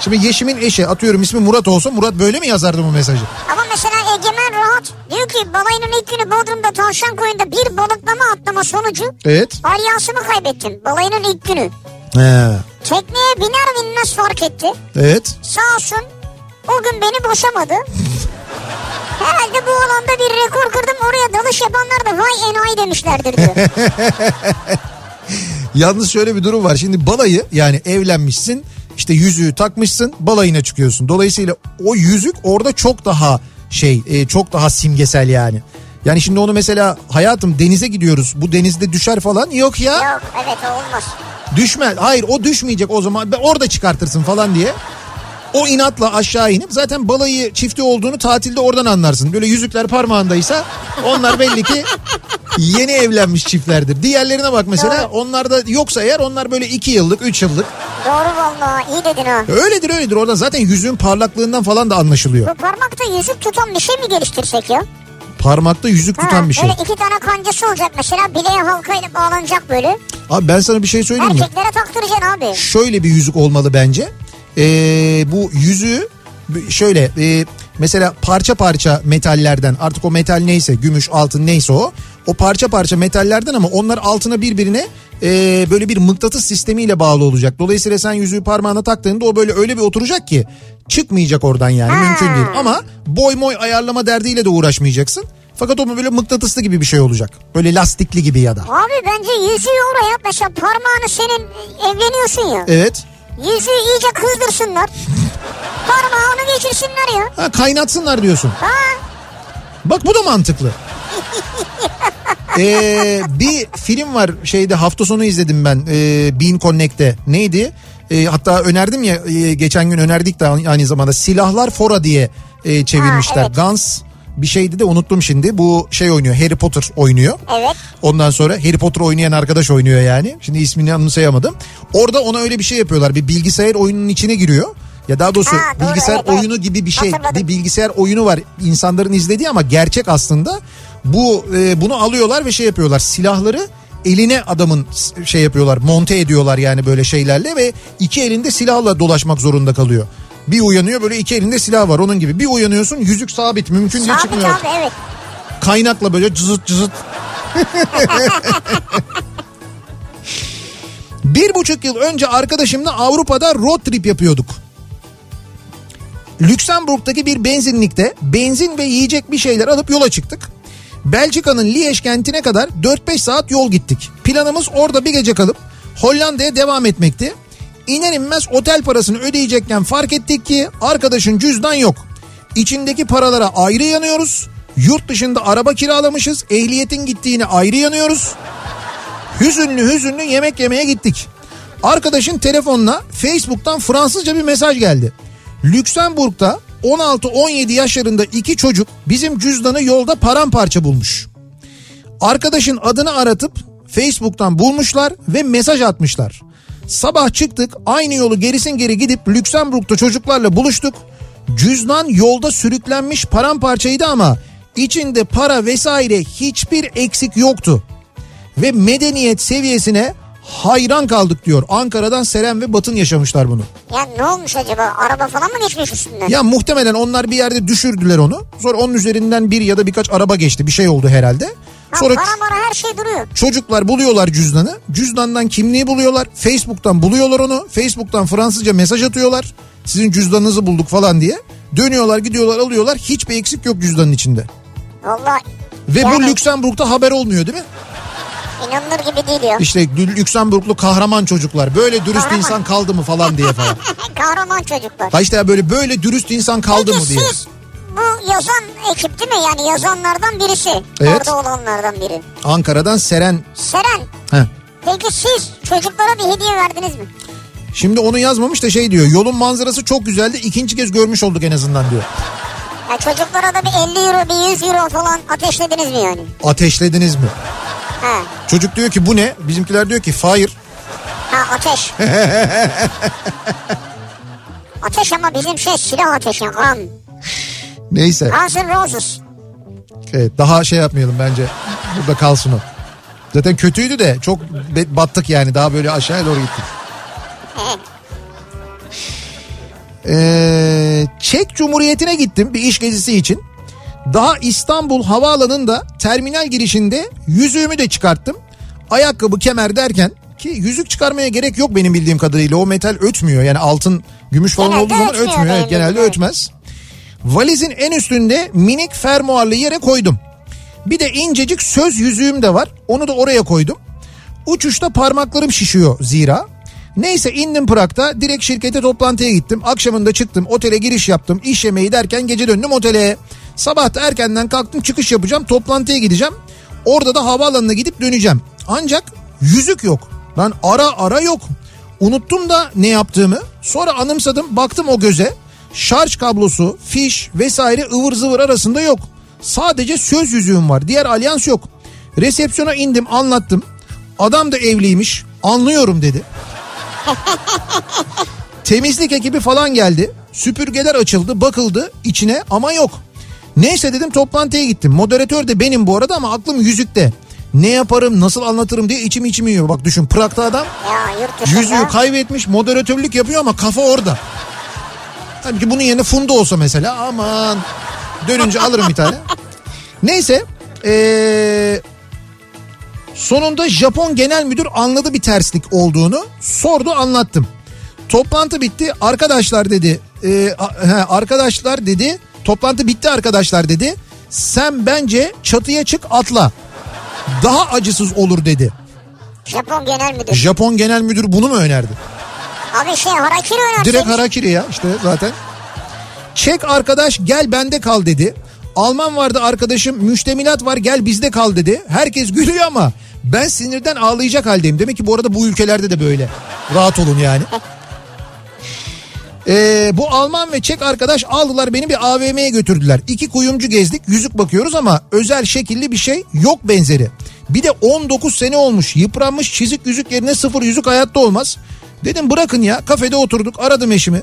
Şimdi Yeşim'in eşi atıyorum ismi Murat olsa Murat böyle mi yazardı bu mesajı?
Ama mesela Egemen Rahat diyor ki balayının ilk günü Bodrum'da tavşan koyunda bir balıklama atlama sonucu
Evet.
alyansımı kaybettim. Balayının ilk günü.
He.
Tekneye biner binmez fark etti.
Evet.
Sağ olsun o gün beni boşamadı. Herhalde bu alanda bir rekor kırdım oraya dalış yapanlar da vay enayi demişlerdir diyor. (laughs)
Yalnız şöyle bir durum var. Şimdi balayı yani evlenmişsin işte yüzüğü takmışsın balayına çıkıyorsun. Dolayısıyla o yüzük orada çok daha şey e, çok daha simgesel yani. Yani şimdi onu mesela hayatım denize gidiyoruz bu denizde düşer falan yok ya
Yok evet olmaz.
düşme hayır o düşmeyecek o zaman orada çıkartırsın falan diye. O inatla aşağı inip zaten balayı çifti olduğunu tatilde oradan anlarsın. Böyle yüzükler parmağındaysa onlar belli ki yeni evlenmiş çiftlerdir. Diğerlerine bak mesela onlarda yoksa eğer onlar böyle iki yıllık üç yıllık.
Doğru vallahi iyi dedin ha.
Öyledir öyledir orada zaten yüzüğün parlaklığından falan da anlaşılıyor.
Bu parmakta yüzük tutan bir şey mi geliştirsek ya?
Parmakta yüzük
Ha,
tutan bir şey.
Böyle iki tane kancası olacak mesela bileğe halkayla bağlanacak böyle.
Abi ben sana bir şey söyleyeyim mi?
Erkeklere taktıracaksın abi.
şöyle bir yüzük olmalı bence. Ee, bu yüzüğü şöyle e, mesela parça parça metallerden artık o metal neyse gümüş altın neyse o o parça parça metallerden ama onlar altına birbirine e, böyle bir mıknatıs sistemiyle bağlı olacak. Dolayısıyla sen yüzüğü parmağına taktığında o böyle öyle bir oturacak ki çıkmayacak oradan yani mümkün değil. Ama boy moy ayarlama derdiyle de uğraşmayacaksın. Fakat o böyle mıknatıslı gibi bir şey olacak. Böyle lastikli gibi ya da.
Abi bence yüzüğü oraya mesela parmağını senin evleniyorsun ya.
Evet.
Yüzüğü iyice kızdırsınlar. Parmağını geçirsinler ya.
Ha, kaynatsınlar diyorsun.
Ha
Bak bu da mantıklı. Ee, bir film var şeyde hafta sonu izledim ben e, Bean Connect'te neydi? E, hatta önerdim ya e, geçen gün önerdik de aynı zamanda Silahlar Fora diye e, çevirmişler.
Ha, evet.
Guns bir şeydi de unuttum şimdi. Bu şey oynuyor Harry Potter oynuyor.
evet.
Ondan sonra Harry Potter oynayan arkadaş oynuyor yani. Şimdi ismini anımsayamadım. Orada ona öyle bir şey yapıyorlar. Bir bilgisayar oyununun içine giriyor. Ya daha doğrusu
Ha, doğru,
bilgisayar
evet, evet.
oyunu gibi bir şey.
Hatırladım.
Bir bilgisayar oyunu var insanların izlediği ama gerçek aslında. Bu e, bunu alıyorlar ve şey yapıyorlar. Silahları eline adamın şey yapıyorlar. Monte ediyorlar yani böyle şeylerle ve iki elinde silahla dolaşmak zorunda kalıyor. Bir uyanıyor böyle iki elinde silah var onun gibi. Bir uyanıyorsun yüzük sabit mümkün değil
Sabit
çıkmıyor.
abi evet.
Kaynakla böyle cızıt cızıt. (laughs) Bir buçuk yıl önce arkadaşımla Avrupa'da road trip yapıyorduk. Lüksemburg'daki bir benzinlikte benzin ve yiyecek bir şeyler alıp yola çıktık. Belçika'nın Liège kentine kadar 4-5 saat yol gittik. Planımız orada bir gece kalıp Hollanda'ya devam etmekti. İner inmez otel parasını ödeyecekken fark ettik ki arkadaşın cüzdan yok. İçindeki paralara ayrı yanıyoruz. Yurt dışında araba kiralamışız. Ehliyetin gittiğini ayrı yanıyoruz. Hüzünlü hüzünlü yemek yemeye gittik. Arkadaşın telefonuna Facebook'tan Fransızca bir mesaj geldi. Lüksemburg'da 16-17 yaşlarında iki çocuk bizim cüzdanı yolda paramparça bulmuş. Arkadaşın adını aratıp Facebook'tan bulmuşlar ve mesaj atmışlar. Sabah çıktık aynı yolu gerisin geri gidip Lüksemburg'da çocuklarla buluştuk. Cüzdan yolda sürüklenmiş paramparçaydı ama içinde para vesaire hiçbir eksik yoktu. Ve medeniyet seviyesine hayran kaldık diyor. Ankara'dan Seren ve Batın yaşamışlar bunu.
Ya ne olmuş acaba? Araba falan mı geçmiş üstünden?
Ya muhtemelen onlar bir yerde düşürdüler onu. Sonra onun üzerinden bir ya da birkaç araba geçti. Bir şey oldu herhalde.
Ha,
Sonra
para mara her şey duruyor.
çocuklar buluyorlar cüzdanı. Cüzdandan kimliği buluyorlar. Facebook'tan buluyorlar onu. Facebook'tan Fransızca mesaj atıyorlar. Sizin cüzdanınızı bulduk falan diye. Dönüyorlar gidiyorlar alıyorlar. Hiçbir eksik yok cüzdanın içinde.
Valla
Ve bu
Yani-
Lüksemburg'da haber olmuyor değil mi?
İnanılır gibi değil ya.
İşte Lü- Lüksemburglu kahraman çocuklar. Böyle dürüst
Kahraman.
insan kaldı mı falan diye falan. (laughs)
Kahraman çocuklar.
Ha işte ya böyle böyle dürüst insan kaldı
Peki
mı diye.
siz bu yazan ekip değil mi? Yani yazanlardan birisi.
Evet.
Orada olanlardan biri.
Ankara'dan Seren.
Seren
Heh.
peki siz çocuklara bir hediye verdiniz mi?
Şimdi onu yazmamış da şey diyor. Yolun manzarası çok güzeldi. ikinci kez görmüş olduk en azından diyor.
Ya çocuklara da bir 50 euro bir 100 euro falan ateşlediniz mi yani?
Ateşlediniz mi?
Ha,
Çocuk diyor ki bu ne? Bizimkiler diyor ki fire.
ha ateş. (laughs) ateş ama bizim şey silah ateşi. Gun.
Neyse.
Guns N' Roses.
Evet, daha şey yapmayalım bence. Burada kalsın o. Zaten kötüydü de çok battık yani. Daha böyle aşağıya doğru gittik.
Evet.
Ee, Çek Cumhuriyeti'ne gittim bir iş gezisi için. Daha İstanbul Havaalanı'nda terminal girişinde yüzüğümü de çıkarttım. Ayakkabı kemer derken ki yüzük çıkarmaya gerek yok benim bildiğim kadarıyla. O metal ötmüyor yani altın gümüş falan
Genelde
olduğu zaman
ötmüyor
ötmüyor. Evet, genelde
bildiğim.
ötmez. Valizin en üstünde minik fermuarlı yere koydum. Bir de incecik söz yüzüğüm de var. Onu da oraya koydum. Uçuşta parmaklarım şişiyor zira. Neyse indim Prag'da direkt şirkete toplantıya gittim. Akşamında çıktım otele giriş yaptım. İş yemeği derken gece döndüm otele. Sabah da erkenden kalktım çıkış yapacağım toplantıya gideceğim. Orada da havaalanına gidip döneceğim. Ancak yüzük yok. Ben ara ara yok. Unuttum da ne yaptığımı. Sonra anımsadım baktım o göze. Şarj kablosu, fiş vesaire ıvır zıvır arasında yok. Sadece söz yüzüğüm var. Diğer alyans yok. Resepsiyona indim anlattım. Adam da evliymiş. Anlıyorum dedi. (laughs) Temizlik ekibi falan geldi. Süpürgeler açıldı, bakıldı içine ama yok. Neyse dedim toplantıya gittim. Moderatör de benim bu arada ama aklım yüzükte. Ne yaparım, nasıl anlatırım diye içim içim yiyor. Bak düşün Prag'da adam
Ya
yüzüğü kaybetmiş, moderatörlük yapıyor ama kafa orada. Tabii ki bunun yerine Funda olsa mesela aman dönünce alırım bir tane. (laughs) Neyse ee, sonunda Japon genel müdür anladı bir terslik olduğunu sordu anlattım. Toplantı bitti arkadaşlar dedi a- he, arkadaşlar dedi toplantı bitti arkadaşlar dedi. Sen bence çatıya çık atla. Daha acısız olur dedi.
Japon genel müdür.
Japon genel müdür bunu mu önerdi?
Abi şey harakiri önersin.
Direkt harakiri ya işte zaten. Çek arkadaş gel bende kal dedi. Alman vardı arkadaşım müştemilat var gel bizde kal dedi. Herkes gülüyor ama ben sinirden ağlayacak haldeyim. Demek ki bu arada bu ülkelerde de böyle. Rahat olun yani. (laughs) Ee, bu Alman ve Çek arkadaş aldılar beni bir AVM'ye götürdüler. İki kuyumcu gezdik yüzük bakıyoruz ama özel şekilli bir şey yok benzeri. Bir de 19 sene olmuş yıpranmış çizik yüzük yerine sıfır yüzük hayatta olmaz. Dedim bırakın ya kafede oturduk aradım eşimi.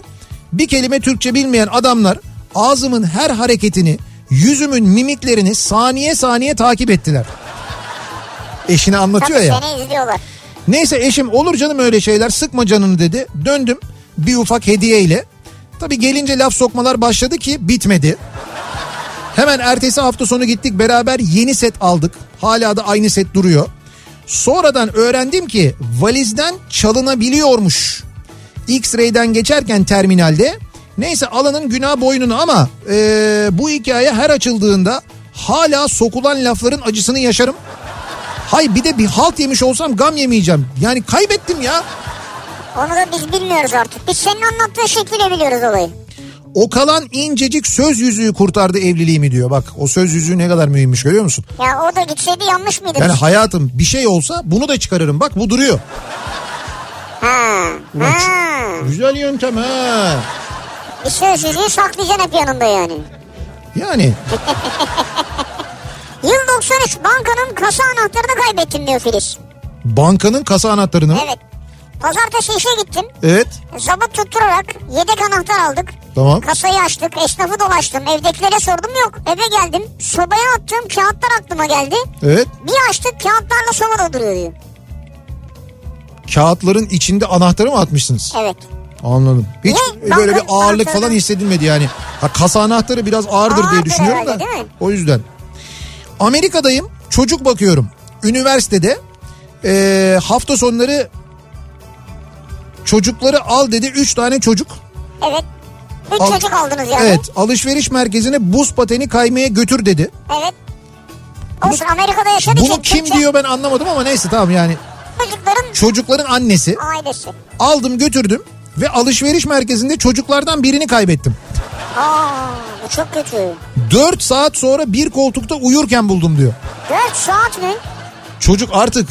Bir kelime Türkçe bilmeyen adamlar ağzımın her hareketini yüzümün mimiklerini saniye saniye takip ettiler. Eşine anlatıyor
Tabii
ya.
seni izliyorlar.
Neyse eşim olur canım öyle şeyler sıkma canını dedi. Döndüm bir ufak hediyeyle. Tabii gelince laf sokmalar başladı ki bitmedi. Hemen ertesi hafta sonu gittik beraber yeni set aldık. Hala da aynı set duruyor. Sonradan öğrendim ki valizden çalınabiliyormuş. X-ray'den geçerken terminalde. Neyse alanın günah boynunu ama eee, bu hikaye her açıldığında hala sokulan lafların acısını yaşarım. Hay bir de bir halt yemiş olsam gam yemeyeceğim. Yani kaybettim ya.
Onu da biz bilmiyoruz artık. Biz senin anlattığın şekliyle biliyoruz olayı.
O kalan incecik söz yüzüğü kurtardı evliliğimi diyor. Bak o söz yüzüğü ne kadar mühimmiş görüyor musun?
Ya o da gitseydi yanlış mıydı?
Yani hayatım bir şey olsa bunu da çıkarırım. Bak bu duruyor.
Ha.
Ulan
Ha.
Güzel yöntem ha.
Bir söz yüzüğü saklayacaksın hep yanında yani.
Yani (laughs)
Yıl 93 bankanın kasa anahtarını kaybettim diyor Filiz.
bankanın kasa anahtarını. mı?
Evet. Pazartesi işe gittim.
Evet.
Zabıt tutturarak yedek anahtar aldık.
Tamam.
Kasayı açtık, esnafı dolaştım. Evdekilere sordum yok. Eve geldim. Sobaya attığım kağıtlar aklıma geldi.
Evet.
Bir açtık kağıtlarla soba duruyor diyor.
Kağıtların içinde anahtarı mı atmışsınız?
Evet.
Anladım. Hiç
Ne?
böyle bir ağırlık falan hissedilmedi yani. Ha, kasa anahtarı biraz ağırdır diye
Ağırdır
düşünüyorum da.
herhalde, değil mi?
O yüzden. Amerika'dayım. Çocuk bakıyorum. Üniversitede ee, hafta sonları çocukları al dedi. Üç tane çocuk.
Evet. Üç
Al-
çocuk aldınız yani.
Evet alışveriş merkezine buz pateni kaymaya götür dedi.
Evet. Olsun Amerika'da yaşadığı
Bunu
için
kim
Türkçe
diyor ben anlamadım ama neyse tamam yani.
Çocukların
Çocukların annesi
ailesi.
aldım götürdüm ve alışveriş merkezinde çocuklardan birini kaybettim.
Aa, bu çok kötü.
4 saat sonra bir koltukta uyurken buldum diyor.
4 saat mi?
Çocuk artık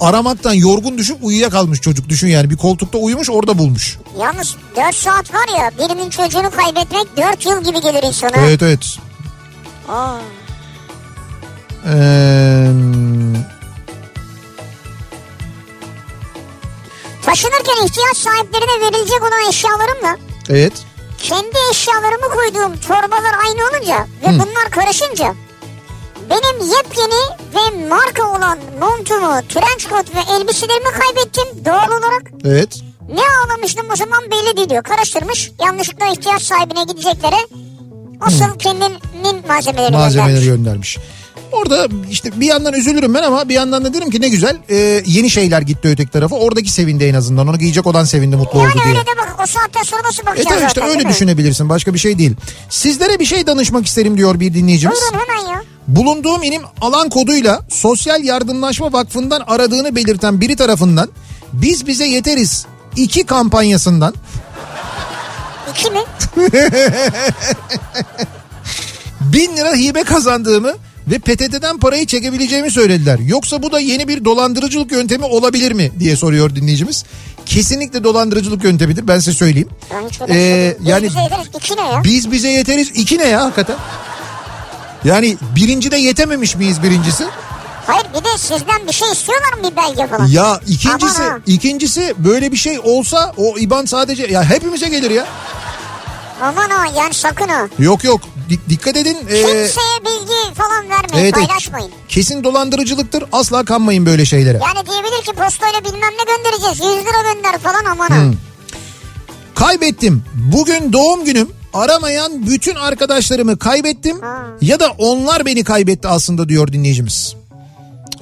aramaktan yorgun düşüp uyuyakalmış çocuk düşün yani bir koltukta uyumuş orada bulmuş.
Yalnız 4 saat var ya birinin çocuğunu kaybetmek 4 yıl gibi gelir insana.
Evet evet.
Aa,
Ee,
taşınırken ihtiyaç sahiplerine verilecek olan eşyalarımla
evet.
kendi eşyalarımı koyduğum torbalar aynı olunca ve bunlar karışınca benim yepyeni ve marka olan montumu, trench coat ve elbiselerimi kaybettim doğal olarak.
Evet.
Ne ağlamıştım o zaman belli değil diyor. Karıştırmış yanlışlıkla ihtiyaç sahibine gideceklere asıl kendinin malzemelerini
Malzemeleri
göndermiş.
göndermiş. Orada işte bir yandan üzülürüm ben ama bir yandan da derim ki ne güzel e, yeni şeyler gitti öteki tarafa. Oradaki sevindi en azından. Onu giyecek olan sevindi mutlu
Yani
oldu diye.
öyle de bak o saatten sonra nasıl
E
bakacağız
tabii
zaten
işte
değil
öyle düşünebilirsin başka bir şey değil. Sizlere bir şey danışmak isterim diyor bir dinleyicimiz.
Buyurun hemen ya.
Bulunduğum ilim alan koduyla Sosyal Yardımlaşma Vakfı'ndan aradığını belirten biri tarafından biz bize yeteriz iki kampanyasından (laughs)
İki mi? (laughs)
bin lira hibe kazandığımı ve PTT'den parayı çekebileceğimi söylediler. Yoksa bu da yeni bir dolandırıcılık yöntemi olabilir mi diye soruyor dinleyicimiz. Kesinlikle dolandırıcılık yöntemidir ben size söyleyeyim.
Ben şey
Ee,
değil. Biz
yani
bize yederiz. İki ne ya?
biz bize yeteriz iki ne ya hakikaten? Yani birinci de yetememiş miyiz birincisi?
Hayır bir de sizden bir şey istiyorlar mı bir belge falan?
Ya ikincisi
Aman ha.
ikincisi böyle bir şey olsa o IBAN sadece ya hepimize gelir ya.
Aman ha yani sakın ha.
Yok yok Dik- dikkat edin. Ee,
Kimseye bilgi falan vermeyin
evet.
paylaşmayın.
kesin dolandırıcılıktır. Asla kanmayın böyle şeylere.
Yani diyebilir ki postayla bilmem ne göndereceğiz. 100 lira gönder falan aman ha.
Hmm. Kaybettim. Bugün doğum günüm. Aramayan bütün arkadaşlarımı kaybettim. Ya da onlar beni kaybetti aslında diyor dinleyicimiz.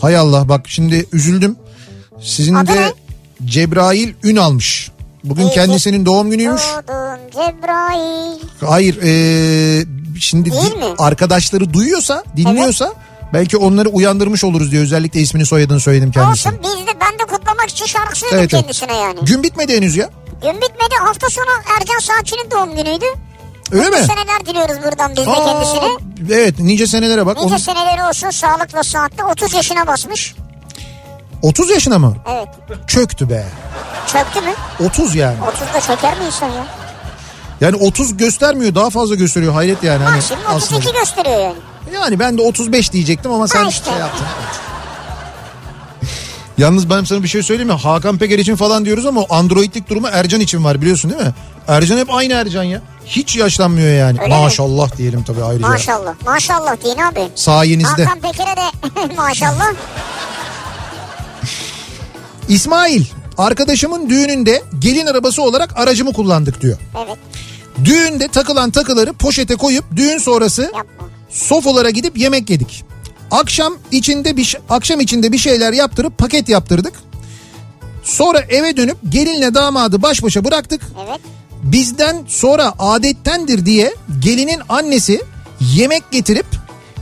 Hay Allah bak şimdi üzüldüm. Sizin
Adı
de
ne?
Cebrail Ün almış. Bugün
İyi,
kendisinin doğum günüymüş.
Doğdun Cebrail.
Hayır ee, şimdi
Değil
di-
mi?
arkadaşları duyuyorsa dinliyorsa belki onları uyandırmış oluruz diye özellikle ismini soyadını söyledim kendisine.
Olsun biz de ben de kutlamak için şarkı söyledim
Evet, evet.
kendisine yani.
Gün bitmedi henüz ya.
Gün bitmedi hafta sonu Ercan Saatçı'nın doğum günüydü.
Öyle
Mutlu
mi?
seneler diliyoruz buradan biz de
Aa,
kendisine.
Evet nice senelere bak.
Nice
Onun-
seneleri olsun sağlık ve saatte 30 yaşına basmış.
30 yaşına mı?
Evet.
Çöktü be.
Çöktü mü?
30 yani.
30'da çöker mi insan ya?
Yani 30 göstermiyor daha fazla gösteriyor hayret yani. Hani
Maksimum
aslında.
32 gösteriyor yani.
Yani ben de 35 diyecektim ama sen
Ha işte.
şey yaptın. Yalnız ben sana bir şey söyleyeyim mi? Hakan Peker için falan diyoruz ama androidlik durumu Ercan için var biliyorsun değil mi? Ercan hep aynı Ercan ya. Hiç yaşlanmıyor yani.
Öyle mi?
Maşallah diyelim tabii ayrıca.
Maşallah. Maşallah deyin abi.
Sayenizde.
Hakan Peker'e de (laughs) maşallah.
İsmail arkadaşımın düğününde gelin arabası olarak aracımı kullandık diyor.
Evet
Düğünde takılan takıları poşete koyup düğün sonrası
yapma.
sofolara gidip yemek yedik. Akşam içinde bir akşam içinde bir şeyler yaptırıp paket yaptırdık. Sonra eve dönüp gelinle damadı baş başa bıraktık.
Evet.
Bizden sonra adettendir diye gelinin annesi yemek getirip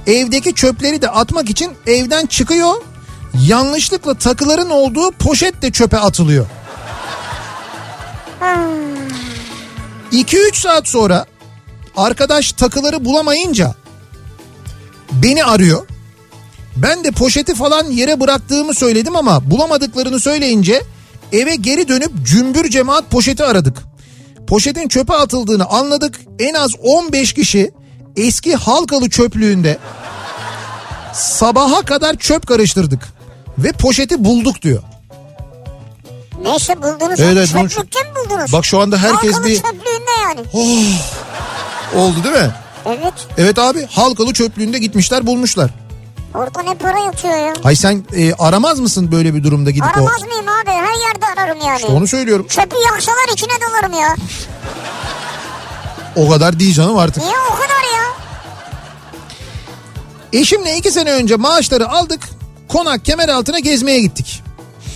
evdeki çöpleri de atmak için evden çıkıyor. Yanlışlıkla takıların olduğu poşet de çöpe atılıyor. 2-3 saat sonra arkadaş takıları bulamayınca beni arıyor. Ben de poşeti falan yere bıraktığımı söyledim ama bulamadıklarını söyleyince eve geri dönüp cümbür cemaat poşeti aradık. Poşetin çöpe atıldığını anladık. En az 15 kişi eski halkalı çöplüğünde sabaha kadar çöp karıştırdık ve poşeti bulduk diyor.
Neyse buldunuz.
Evet, evet,
Çöplükte mi buldunuz?
Bak şu anda herkes
Halkalı
bir
çöplüğünde yani.
oldu değil mi?
Evet.
Evet abi halkalı çöplüğünde gitmişler bulmuşlar.
Orada ne para yatıyor ya.
Hay sen e, aramaz mısın böyle bir durumda gidip o?
Aramaz mıyım abi? Her yerde ararım yani.
Onu söylüyorum.
Çöpü yaksalar içine dalarım ya.
O kadar değil canım artık.
Niye o kadar ya?
Eşimle iki sene önce maaşları aldık. Konak kemer altına gezmeye gittik.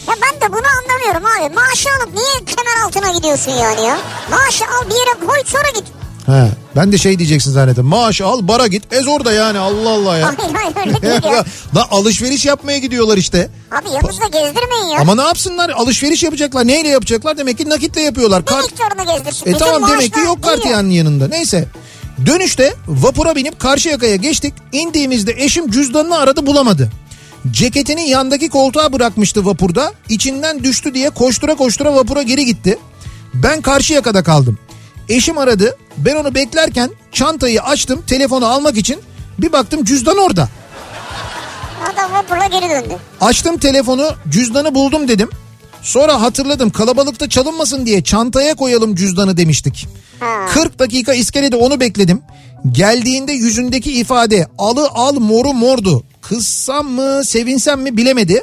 Ya ben de bunu anlamıyorum abi. Maaşı alıp niye kemer altına gidiyorsun yani ya? Maaşı al bir yere koy sonra git.
He, ben de şey diyeceksin zannettim. Maaşı al bara git. Ez orada yani Allah Allah ya.
Hayır hayır öyle değil ya. (laughs)
da alışveriş yapmaya gidiyorlar işte.
Abi yanınızda gezdirmeyin ya.
Ama ne yapsınlar? Alışveriş yapacaklar. Neyle yapacaklar? Demek ki nakitle yapıyorlar.
Bir
Kart,
miktarını gezdirsin.
E
Bütün
tamam demek ki yok kart yani yanında. Neyse. Dönüşte vapura binip Karşıyaka'ya geçtik. İndiğimizde eşim cüzdanını aradı bulamadı. Ceketini yandaki koltuğa bırakmıştı vapurda. İçinden düştü diye koştura koştura vapura geri gitti. Ben Karşıyaka'da kaldım. Eşim aradı. Ben onu beklerken çantayı açtım telefonu almak için. Bir baktım cüzdan orada.
Adam vapurla geri döndü.
Açtım telefonu cüzdanı buldum dedim. Sonra hatırladım kalabalıkta çalınmasın diye çantaya koyalım cüzdanı demiştik.
Ha.
40 dakika iskelede onu bekledim. Geldiğinde yüzündeki ifade alı al moru mordu. Kızsam mı sevinsem mi bilemedi.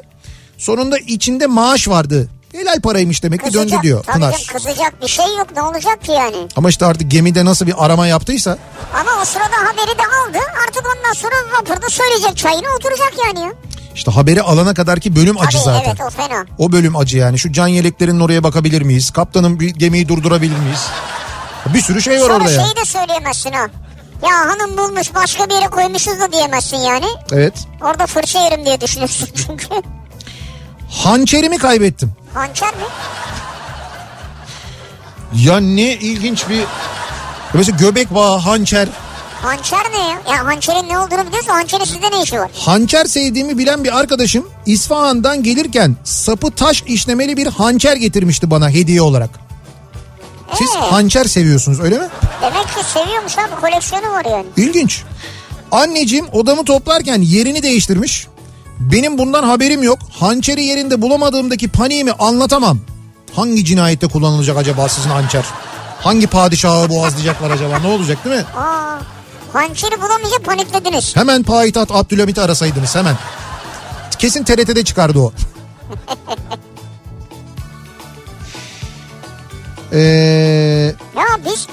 Sonunda içinde maaş vardı. Helal paraymış demek ki döndü diyor
Tabii
Pınar.
kızacak bir şey yok ne olacak ki yani?
Ama işte artık gemide nasıl bir arama yaptıysa.
Ama o sırada haberi de aldı. Artık ondan sonra vapurda söyleyecek çayını oturacak yani ya.
İşte haberi alana kadarki bölüm acı
Tabii
zaten.
evet o fena.
O bölüm acı yani. Şu can yeleklerinin oraya bakabilir miyiz? Kaptanın bir gemiyi durdurabilir miyiz? Bir sürü şey var
Sonra
orada ya.
şeyi de söyleyemezsin ha. Ya hanım bulmuş başka bir yere koymuşuz da diyemezsin yani.
Evet.
Orada fırça yerim diye düşünürsün (laughs) çünkü.
Hançerimi kaybettim.
Hançer mi?
Ya ne ilginç bir... Mesela göbek bağı, hançer.
Hançer ne ya? Ya hançerin ne olduğunu biliyorsun. Hançerin sizde ne işi var?
Hançer sevdiğimi bilen bir arkadaşım İsfahan'dan gelirken sapı taş işlemeli bir hançer getirmişti bana hediye olarak. Siz
Ee?
hançer seviyorsunuz öyle mi?
Demek ki seviyormuş abi koleksiyonu var yani.
İlginç. Anneciğim odamı toplarken yerini değiştirmiş. Benim bundan haberim yok. Hançeri yerinde bulamadığımdaki paniğimi anlatamam. Hangi cinayette kullanılacak acaba sizin hançer? Hangi padişahı boğazlayacaklar acaba? Ne olacak değil mi?
Aa, hançeri bulamayınca paniklediniz.
Hemen payitaht Abdülhamit'i arasaydınız hemen. Kesin TRT'de çıkardı o. (laughs) Ee,
Ya biz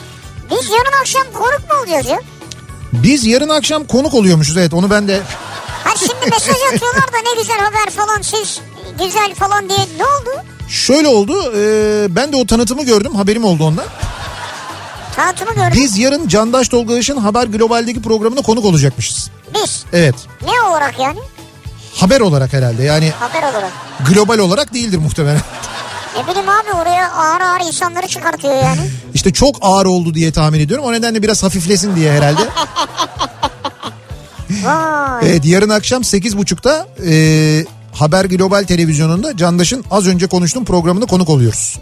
biz yarın akşam konuk mu olacağız ya?
biz yarın akşam konuk oluyormuşuz evet onu ben de
Ha şimdi mesaj atıyorlar da ne güzel haber falan siz güzel falan diye ne oldu?
Şöyle oldu e, ben de o tanıtımı gördüm haberim oldu ondan.
Tanıtımı gördüm.
Biz yarın Candaş Tolga Işın Haber Global'deki programına konuk olacakmışız.
Biz.
Evet
Ne olarak yani?
haber olarak herhalde yani
Haber olarak.
global olarak değildir muhtemelen.
Ne bileyim abi oraya ağır ağır insanları çıkartıyor yani.
İşte çok ağır oldu diye tahmin ediyorum o nedenle biraz hafiflesin diye herhalde. (laughs)
Vay.
Evet yarın akşam 8.30'da e, Haber Global Televizyonu'nda Candaş'ın az önce konuştuğum programında konuk oluyoruz.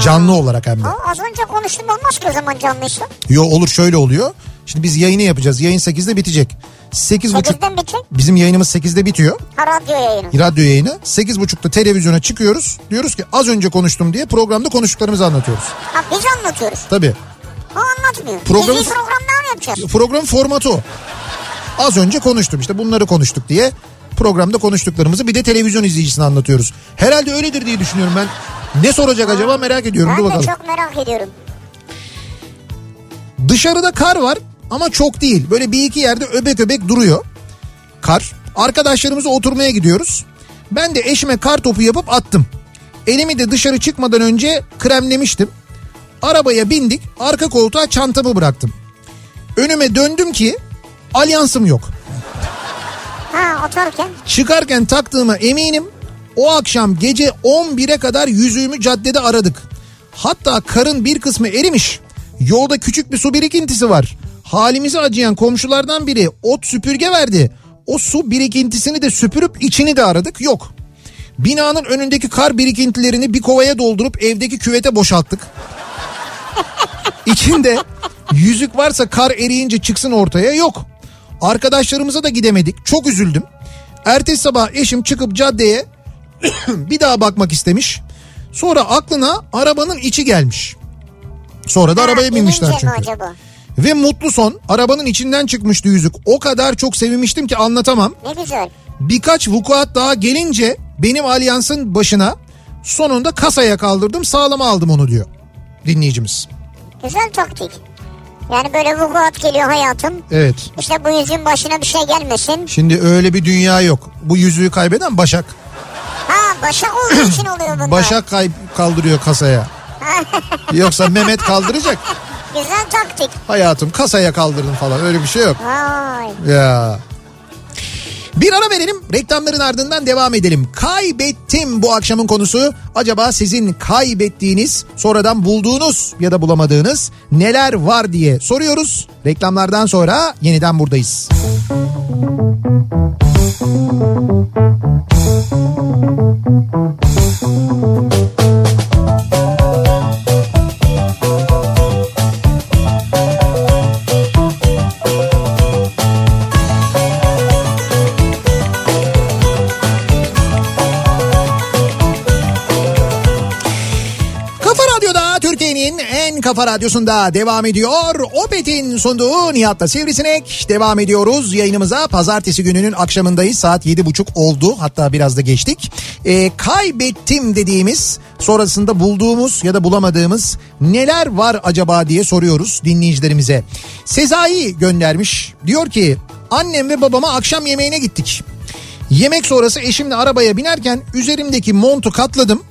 Canlı olarak hem de.
Ama az önce konuştum olmaz ki o zaman canlıysa.
Yo olur şöyle oluyor. Şimdi biz yayını yapacağız. Yayın 8'de bitecek. 8.30
8'den bitecek.
bizim yayınımız 8'de bitiyor.
Ha radyo yayını.
Radyo yayını. 8.30'da televizyona çıkıyoruz. Diyoruz ki az önce konuştum diye programda konuştuklarımızı anlatıyoruz.
Ha biz anlatıyoruz.
Tabii.
O anlatmıyor.
Programı-
Biz bir program daha mı yapacağız?
Program formatı o. Az önce konuştum işte bunları konuştuk diye programda konuştuklarımızı bir de televizyon izleyicisine anlatıyoruz. Herhalde öyledir diye düşünüyorum ben. Ne soracak acaba merak ediyorum. Dur
Ben de
bakalım.
çok merak ediyorum.
Dışarıda kar var ama çok değil. Böyle bir iki yerde öbek öbek duruyor. Kar. Arkadaşlarımızla oturmaya gidiyoruz. Ben de eşime kar topu yapıp attım. Elimi de dışarı çıkmadan önce kremlemiştim. Arabaya bindik. Arka koltuğa çantamı bıraktım. Önüme döndüm ki alyansım yok.
Ha atarken.
Çıkarken taktığıma eminim. O akşam gece 11'e kadar yüzüğümü caddede aradık. Hatta karın bir kısmı erimiş. Yolda küçük bir su birikintisi var. Halimizi acıyan komşulardan biri ot süpürge verdi. O su birikintisini de süpürüp içini de aradık. Yok. Binanın önündeki kar birikintilerini bir kovaya doldurup evdeki küvete boşalttık. İçinde yüzük varsa kar eriyince çıksın ortaya yok. Arkadaşlarımıza da gidemedik. Çok üzüldüm. Ertesi sabah eşim çıkıp caddeye (coughs) bir daha bakmak istemiş. Sonra aklına arabanın içi gelmiş. Sonra da
Ha,
arabaya binmişler çünkü.
acaba?
Ve mutlu son arabanın içinden çıkmıştı yüzük. O kadar çok sevinmiştim ki anlatamam.
Ne güzel.
Birkaç vukuat daha gelince benim alyansın başına sonunda kasaya kaldırdım sağlama aldım onu diyor dinleyicimiz.
Güzel taktik. Yani böyle vukuat geliyor hayatım.
Evet.
İşte bu yüzün başına bir şey gelmesin.
Şimdi öyle bir dünya yok. Bu yüzüğü kaybeden Başak.
Ha başak olduğu için oluyor bunlar.
Başak kay- kaldırıyor kasaya. (laughs) Yoksa Mehmet kaldıracak.
Güzel taktik.
Hayatım kasaya kaldırdın falan öyle bir şey yok.
Vay.
Ya. Bir ara verelim reklamların ardından devam edelim. Kaybettim bu akşamın konusu. Acaba sizin kaybettiğiniz sonradan bulduğunuz ya da bulamadığınız neler var diye soruyoruz. Reklamlardan sonra yeniden buradayız. Kafa Kafa Radyosu'nda devam ediyor. Opet'in sunduğu Nihat'ta Sivrisinek. Devam ediyoruz yayınımıza. Pazartesi gününün akşamındayız. Saat yedi buçuk oldu. Hatta biraz da geçtik. Ee, kaybettim dediğimiz sonrasında bulduğumuz ya da bulamadığımız neler var acaba diye soruyoruz dinleyicilerimize. Sezai göndermiş. Diyor ki annem ve babama akşam yemeğine gittik. Yemek sonrası eşimle arabaya binerken üzerimdeki montu katladım.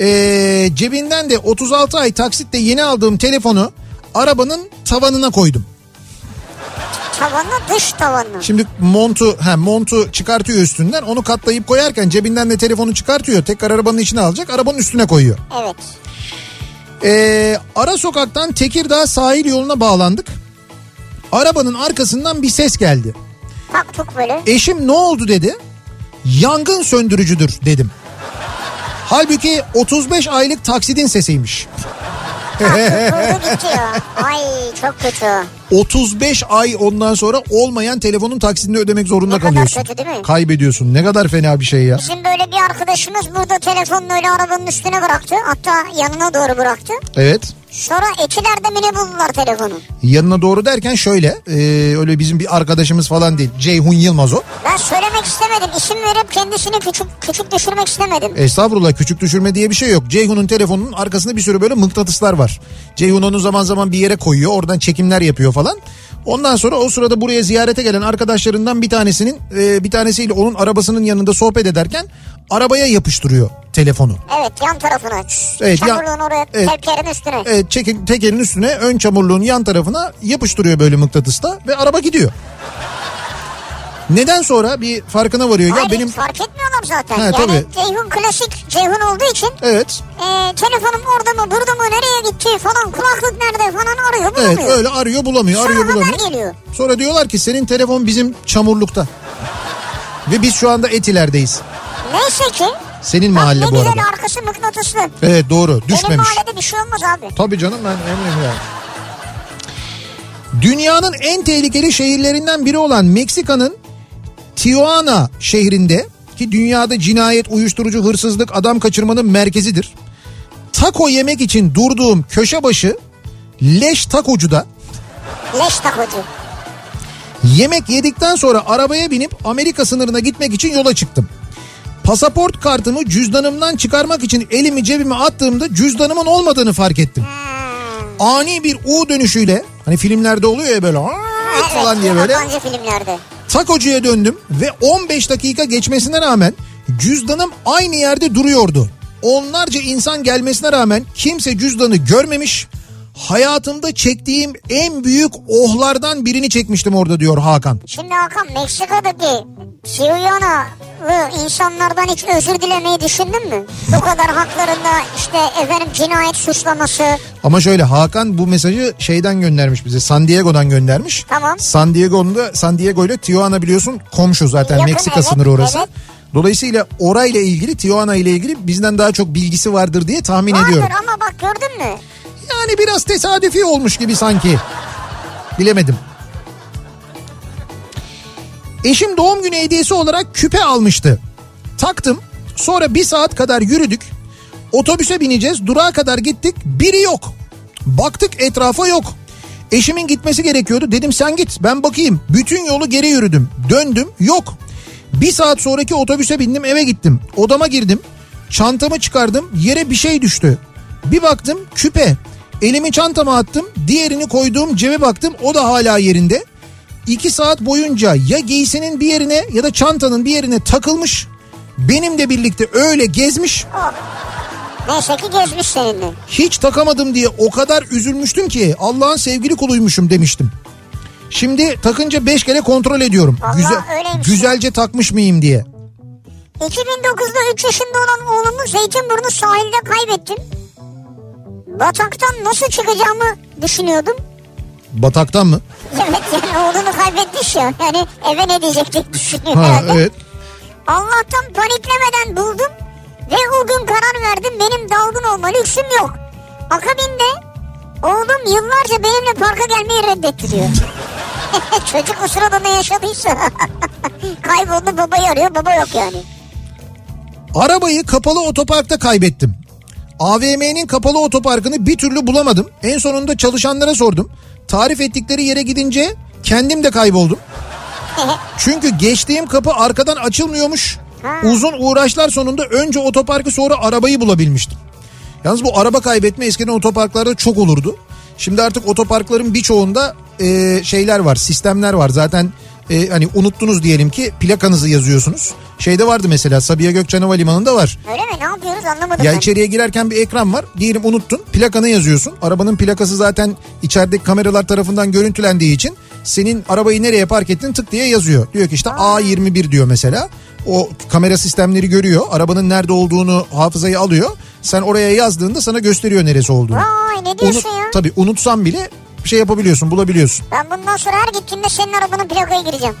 Ee, cebinden de 36 ay taksitle yeni aldığım telefonu arabanın tavanına koydum.
Tavanı dış tavanı.
Şimdi montu ha montu çıkartıyor üstünden onu katlayıp koyarken cebinden de telefonu çıkartıyor. Tekrar arabanın içine alacak arabanın üstüne koyuyor.
Evet.
Ee, ara sokaktan Tekirdağ sahil yoluna bağlandık. Arabanın arkasından bir ses geldi.
Taktuk böyle.
Eşim ne oldu dedi. Yangın söndürücüdür dedim. Halbuki 35 aylık taksidin sesiymiş.
Ay çok kötü.
35 ay ondan sonra olmayan telefonun taksidini ödemek zorunda
Ne kadar
kalıyorsun.
kötü değil mi?
Kaybediyorsun. Ne kadar fena bir şey ya.
Bizim böyle bir arkadaşımız burada telefonunu öyle arabanın üstüne bıraktı. Hatta yanına doğru bıraktı.
Evet.
Sonra Etiler'de mi ne buldular telefonu?
Yanına doğru derken şöyle e, öyle bizim bir arkadaşımız falan değil. Ceyhun Yılmaz o.
Ben söylemek istemedim. İsim verip kendisini küçük küçük düşürmek istemedim.
Estağfurullah küçük düşürme diye bir şey yok. Ceyhun'un telefonunun arkasında bir sürü böyle mıknatıslar var. Ceyhun onu zaman zaman bir yere koyuyor oradan çekimler yapıyor falan. Ondan sonra o sırada buraya ziyarete gelen arkadaşlarından bir tanesinin e, bir tanesiyle onun arabasının yanında sohbet ederken arabaya yapıştırıyor telefonu.
Evet yan tarafına.
Evet, yan-
Çamurluğun oraya
evet.
tekerin üstüne.
Evet çekin, tekerin üstüne ön çamurluğun yan tarafına yapıştırıyor böyle mıknatısla ve araba gidiyor. Neden sonra bir farkına varıyor.
Hayır,
ya benim
fark etmiyorlar zaten.
He,
yani
tabii.
Ceyhun klasik Ceyhun olduğu için
evet
e, telefonum orada mı burada mı nereye gitti falan kulaklık nerede falan arıyor bulamıyor.
evet öyle arıyor bulamıyor
Sonra
arıyor bulamıyor.
geliyor.
Sonra diyorlar ki senin telefon bizim çamurlukta. Ve biz şu anda Etiler'deyiz.
Neyse ki
Senin
bak
mahalle
ne
bu
güzel
arada.
arkası mıknatıslı.
Evet doğru
Benim
düşmemiş.
mahallede bir şey olmaz abi.
Tabii canım ben eminim ya. Dünyanın en tehlikeli şehirlerinden biri olan Meksika'nın Tijuana şehrinde ki dünyada cinayet, uyuşturucu, hırsızlık, adam kaçırmanın merkezidir. Taco yemek için durduğum köşe başı leş takocuda
Leş takocu.
yemek yedikten sonra arabaya binip Amerika sınırına gitmek için yola çıktım. Pasaport kartımı cüzdanımdan çıkarmak için elimi cebime attığımda cüzdanımın olmadığını fark ettim. Ani bir U dönüşüyle hani filmlerde oluyor ya böyle "Aa!" falan diye böyle
Yabancı filmlerde.
Takocuya döndüm ve 15 dakika geçmesine rağmen cüzdanım aynı yerde duruyordu. Onlarca insan gelmesine rağmen kimse cüzdanı görmemiş. Hayatımda çektiğim en büyük ohlardan birini çekmiştim orada diyor Hakan.
Şimdi Hakan Meksika'daki Tijuana'lı insanlardan hiç özür dilemeyi düşündün mü? Bu kadar haklarında işte efendim cinayet suçlaması.
Ama şöyle Hakan bu mesajı şeyden göndermiş bize. San Diego'dan göndermiş.
Tamam.
San Diego'da San Diego ile Tijuana biliyorsun komşu zaten
Yakın,
Meksika
evet,
sınırı orası.
evet.
Dolayısıyla orayla ilgili Tijuana ile ilgili bizden daha çok bilgisi vardır diye tahmin
Vardır
ediyorum.
ama bak gördün mü?
Yani biraz tesadüfi olmuş gibi sanki. Bilemedim. Eşim doğum günü hediyesi olarak küpe almıştı. Taktım. Sonra bir saat kadar yürüdük. Otobüse bineceğiz. Durağa kadar gittik. Biri yok. Baktık etrafa yok. Eşimin gitmesi gerekiyordu. Dedim sen git ben bakayım. Bütün yolu geri yürüdüm. Döndüm yok. Bir saat sonraki otobüse bindim eve gittim. Odama girdim. Çantamı çıkardım. Yere bir şey düştü. Bir baktım küpe. Elimi çantama attım. Diğerini koyduğum cebe baktım. O da hala yerinde. İki saat boyunca ya giysinin bir yerine ya da çantanın bir yerine takılmış. Benimle birlikte öyle gezmiş.
Neyse ki gezmiş seninle.
Hiç takamadım diye o kadar üzülmüştüm ki Allah'ın sevgili kuluymuşum demiştim. Şimdi takınca beş kere kontrol ediyorum.
Vallahi öyleymiş.
güzelce takmış mıyım diye.
2009'da 3 yaşında olan oğlumu Zeytinburnu sahilde kaybettim. Bataktan nasıl çıkacağımı düşünüyordum.
Bataktan mı?
Evet yani oğlunu kaybetmiş ya. Yani eve ne diyecektik düşünüyor
Ha
herhalde.
evet.
Allah'tan paniklemeden buldum. Ve o gün karar verdim benim dalgın olma lüksüm yok. Akabinde oğlum yıllarca benimle parka gelmeyi reddetti diyor. (laughs) Çocuk o sırada ne yaşadıysa. (laughs) Kayboldu babayı arıyor baba yok yani.
Arabayı kapalı otoparkta kaybettim. AVM'nin kapalı otoparkını bir türlü bulamadım. En sonunda çalışanlara sordum. Tarif ettikleri yere gidince kendim de kayboldum. (laughs) Çünkü geçtiğim kapı arkadan açılmıyormuş. Uzun uğraşlar sonunda önce otoparkı sonra arabayı bulabilmiştim. Yalnız bu araba kaybetme eskiden otoparklarda çok olurdu. Şimdi artık otoparkların birçoğunda e, şeyler var, sistemler var. Zaten e, hani unuttunuz diyelim ki plakanızı yazıyorsunuz. Şeyde vardı mesela Sabiha Gökçen Havalimanı'nda var.
Öyle mi? Ne yapıyoruz anlamadım
Ya
ben.
içeriye girerken bir ekran var. Diyelim unuttun. Plakanı yazıyorsun. Arabanın plakası zaten içerideki kameralar tarafından görüntülendiği için senin arabayı nereye park ettin tık diye yazıyor. Diyor ki işte A21 diyor mesela. O kamera sistemleri görüyor. Arabanın nerede olduğunu hafızayı alıyor. Sen oraya yazdığında sana gösteriyor neresi olduğunu.
Vay ne diyorsun
Unut-
ya?
Tabii unutsan bile şey yapabiliyorsun, bulabiliyorsun.
Ben bundan sonra her gittiğimde senin arabanın plakaya gireceğim.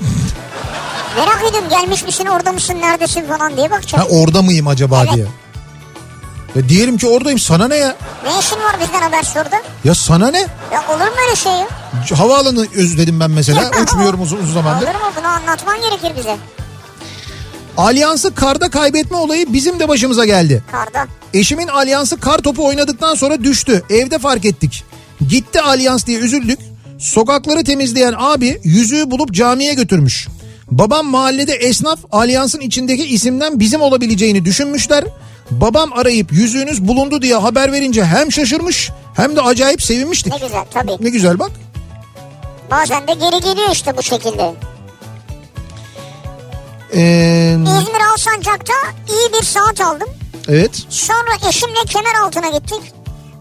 (laughs) Merak ediyorum gelmiş misin orada mısın neredesin falan diye
Ha
bakacağım.
orada mıyım acaba
Evet.
diye. Ya diyelim ki oradayım. Sana ne ya?
Ne işin var bizden haber sordu?
Ya sana ne?
Ya olur mu öyle şey ya?
Havaalanı özledim ben mesela. Uçmuyorum uzun, uzun zamandır.
Olur mu bunu anlatman gerekir bize.
Alyans'ı karda kaybetme olayı bizim de başımıza geldi.
Karda.
Eşimin Alyans'ı kar topu oynadıktan sonra düştü. Evde fark ettik. Gitti Alyans diye üzüldük. Sokakları temizleyen abi yüzüğü bulup camiye götürmüş. Babam mahallede esnaf Alyans'ın içindeki isimden bizim olabileceğini düşünmüşler. Babam arayıp yüzüğünüz bulundu diye haber verince hem şaşırmış hem de acayip sevinmiştik.
Ne güzel tabii.
Ne güzel bak.
Bazen de geri geliyor işte bu şekilde.
Ee,
İzmir Alsancak'ta iyi bir saat aldım.
evet.
Sonra eşimle kemer altına gittik.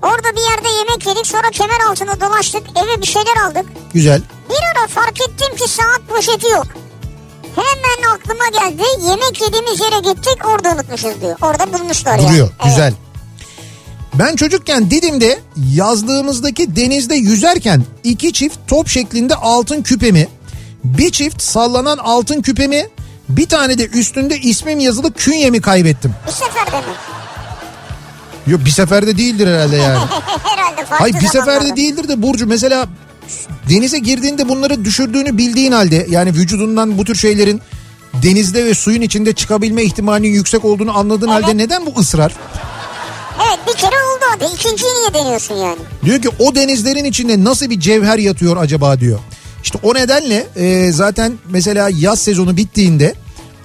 Orada bir yerde yemek yedik sonra kemer altına dolaştık eve bir şeyler aldık.
Güzel.
Bir ara fark ettim ki saat poşeti yok. Hemen aklıma geldi yemek yediğimiz yere gittik orada unutmuşuz diyor. Orada bulmuşlar ya.
Duruyor.
Evet.
Güzel. Ben çocukken Didim'de yazlığımızdaki denizde yüzerken iki çift top şeklinde altın küpemi, bir çift sallanan altın küpemi, bir tane de üstünde ismim yazılı künyemi kaybettim.
Bir seferde mi?
Yok bir seferde değildir herhalde yani. (laughs)
Herhalde farklı
Hayır bir seferde
zamanlarda.
değildir de Burcu mesela denize girdiğinde bunları düşürdüğünü bildiğin halde yani vücudundan bu tür şeylerin denizde ve suyun içinde çıkabilme ihtimalinin yüksek olduğunu anladığın
Evet.
halde neden bu ısrar?
Evet bir kere oldu hadi. İkinciyi niye deniyorsun yani?
Diyor ki o denizlerin içinde nasıl bir cevher yatıyor acaba diyor. İşte o nedenle e, zaten mesela yaz sezonu bittiğinde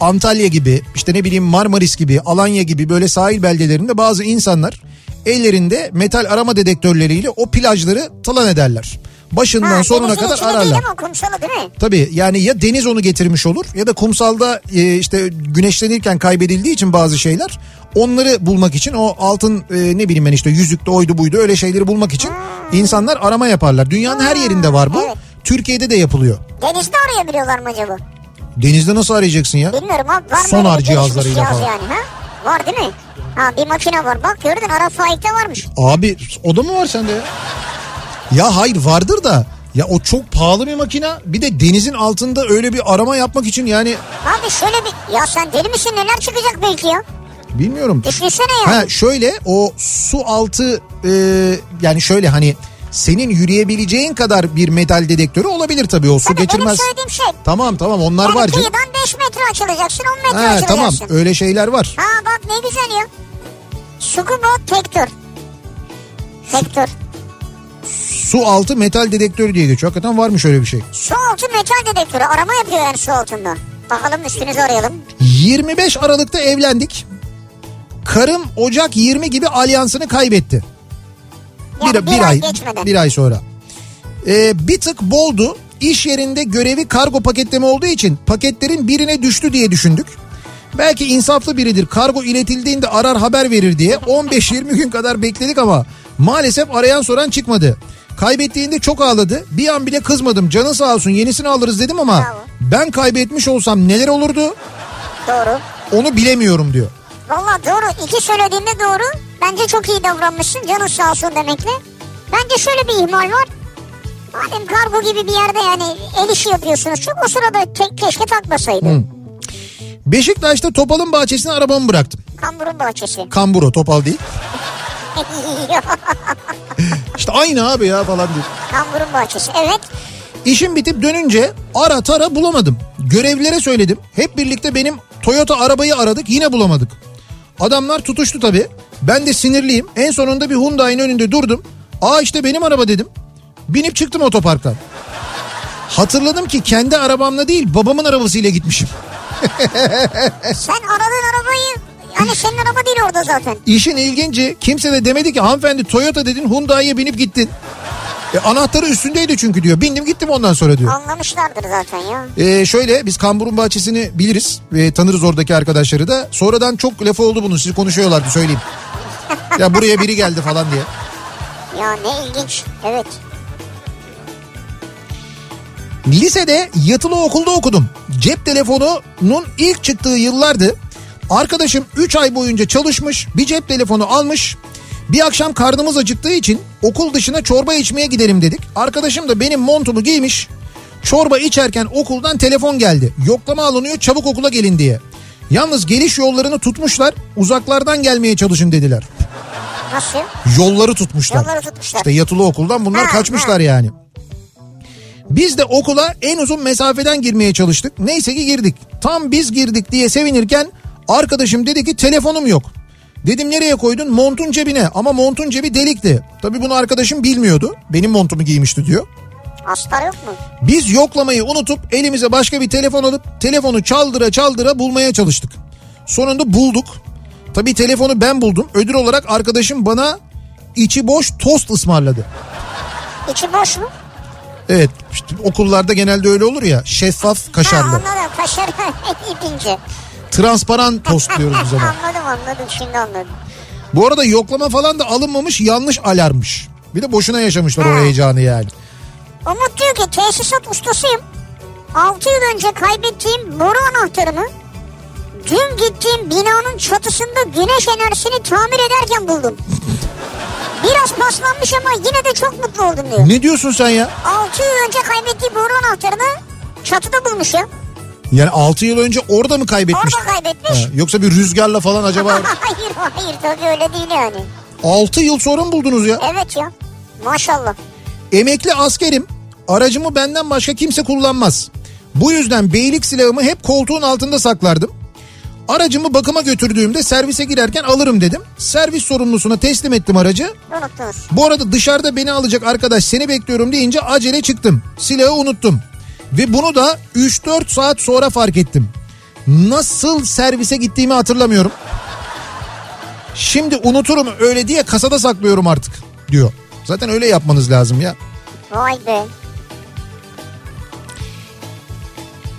Antalya gibi işte ne bileyim Marmaris gibi Alanya gibi böyle sahil beldelerinde bazı insanlar ellerinde metal arama dedektörleriyle o plajları talan ederler. Başından
Ha,
sonuna kadar
içinde değil
ararlar.
ama kumsalı değil mi?
Tabii yani ya deniz onu getirmiş olur ya da kumsalda e, işte güneşlenirken kaybedildiği için bazı şeyler onları bulmak için o altın e, ne bileyim ben işte yüzükte oydu buydu öyle şeyleri bulmak için insanlar arama yaparlar. Dünyanın her yerinde var bu.
evet.
Türkiye'de de yapılıyor.
Denizde arayabiliyorlar mı acaba?
Denizde nasıl arayacaksın ya?
Bilmiyorum abi. Var
Sonar cihazlarıyla
cihaz
falan.
Yani, ha? Var değil mi? Ha bir makine var. Bak gördün Arap Faik'te varmış.
Abi o da mı var sende ya? Ya hayır vardır da ya o çok pahalı bir makina. Bir de denizin altında öyle bir arama yapmak için yani
Abi şöyle bir... Ya sen deli misin neler çıkacak belki ya?
bilmiyorum.
Düşünsene yani.
Ha şöyle o su altı e, yani şöyle hani senin yürüyebileceğin kadar bir metal dedektörü olabilir tabii o su
Tabii
geçirmez.
benim şey.
Tamam tamam onlar
Yani
var canım.
kıyıdan 5 metre açılacaksın 10 metre
Ha,
açılacaksın.
tamam öyle şeyler var.
Ha bak ne güzel ya. Scuba Tektör. Tektör.
Su altı metal dedektörü diye geçiyor. Hakikaten varmış öyle bir şey.
Su altı metal dedektörü. Arama yapıyor yani su altında. Bakalım üstünüzü arayalım.
25 Aralık'ta evlendik. Karım Ocak 20 gibi alyansını kaybetti.
Yani
bir,
bir
bir
ay geçmeden.
bir ay sonra. Ee, bir tık boldu. İş yerinde görevi kargo paketleme olduğu için paketlerin birine düştü diye düşündük. Belki insaflı biridir. Kargo iletildiğinde arar haber verir diye 15-20 gün kadar bekledik ama maalesef arayan soran çıkmadı. Kaybettiğinde çok ağladı. Bir an bile kızmadım. Canı sağ olsun yenisini alırız dedim ama
Bravo.
ben kaybetmiş olsam neler olurdu
Doğru.
onu bilemiyorum diyor.
Valla doğru. İki söylediğinde doğru. Bence çok iyi davranmışsın. Canın sağ olsun demekle. Bence şöyle bir ihmal var. Madem kargo gibi bir yerde yani el işi yapıyorsunuz. Çok o sırada te- keşke takmasaydı.
Beşiktaş'ta Topal'ın bahçesine arabamı bıraktım.
Kamburun bahçesi.
Kamburo Topal değil. (laughs) İşte aynı abi ya falan diyor.
Kamburun bahçesi. Evet.
İşim bitip dönünce ara tara bulamadım. Görevlilere söyledim. Hep birlikte benim Toyota arabayı aradık yine bulamadık. Adamlar tutuştu tabii. Ben de sinirliyim. En sonunda bir Hyundai'nin önünde durdum. Aa işte benim araba dedim. Binip çıktım otoparktan. Hatırladım ki kendi arabamla değil babamın arabasıyla gitmişim. (laughs)
Sen aradığın arabayı yani senin araba değil orada zaten.
İşin ilginci kimse de demedi ki hanımefendi Toyota dedin Hyundai'ye binip gittin. E, anahtarı üstündeydi çünkü diyor. Bindim gittim ondan sonra diyor.
Anlamışlardır zaten ya.
Ee, şöyle biz Kambur'un bahçesini biliriz. Ee, tanırız oradaki arkadaşları da. Sonradan çok lafı oldu bunun. Sizi konuşuyorlardı söyleyeyim. (laughs) ya buraya biri geldi falan diye.
Ya ne ilginç. Evet.
Lisede yatılı okulda okudum. Cep telefonunun ilk çıktığı yıllardı. Arkadaşım 3 ay boyunca çalışmış bir cep telefonu almış. Bir akşam karnımız acıktığı için okul dışına çorba içmeye gidelim dedik. Arkadaşım da benim montumu giymiş. Çorba içerken okuldan telefon geldi. Yoklama alınıyor çabuk okula gelin diye. Yalnız geliş yollarını tutmuşlar. Uzaklardan gelmeye çalışın dediler.
Nasıl?
Yolları tutmuşlar.
Yolları tutmuşlar.
İşte yatılı okuldan bunlar
Ha,
kaçmışlar yani. Biz de okula en uzun mesafeden girmeye çalıştık. Neyse ki girdik. Tam biz girdik diye sevinirken arkadaşım dedi ki telefonum yok. Dedim nereye koydun? Montun cebine ama montun cebi delikti. Tabii bunu arkadaşım bilmiyordu. Benim montumu giymişti diyor.
Astar yok mu?
Biz yoklamayı unutup elimize başka bir telefon alıp telefonu çaldıra çaldıra bulmaya çalıştık. Sonunda bulduk. Tabii telefonu ben buldum. Ödül olarak arkadaşım bana içi boş tost ısmarladı.
İçi boş mu?
Evet işte okullarda genelde öyle olur ya şeffaf
Ha
kaşarlı.
anladım. Kaşar (laughs) ipince.
Transparan tost diyoruz biz ona. (laughs)
anladım anladım şimdi anladım.
Bu arada yoklama falan da alınmamış yanlış alarmmış. Bir de boşuna yaşamışlar o
Ha.
heyecanı yani.
Umut diyor ki tesisat ustasıyım. 6 yıl önce kaybettiğim boru anahtarımı dün gittiğim binanın çatısında güneş enerjisini tamir ederken buldum. (laughs) Biraz paslanmış ama yine de çok mutlu oldum diyor.
Ne diyorsun sen ya?
6 yıl önce kaybettiği boru anahtarını çatıda bulmuş ya.
Yani 6 yıl önce orada mı kaybetmiş?
Orada kaybetmiş.
Ha, yoksa bir rüzgarla falan acaba (laughs)
hayır hayır tabii öyle değil yani.
6 yıl sonra mı buldunuz ya?
Evet ya maşallah.
Emekli askerim. Aracımı benden başka kimse kullanmaz. Bu yüzden beylik silahımı hep koltuğun altında saklardım. Aracımı bakıma götürdüğümde servise girerken alırım dedim. Servis sorumlusuna teslim ettim aracı.
Unuttunuz.
Bu arada dışarıda beni alacak arkadaş seni bekliyorum deyince acele çıktım. Silahı unuttum. Ve bunu da 3-4 saat sonra fark ettim. Nasıl servise gittiğimi hatırlamıyorum. Şimdi unuturum öyle diye kasada saklıyorum artık diyor. Zaten öyle yapmanız lazım ya.
Vay be.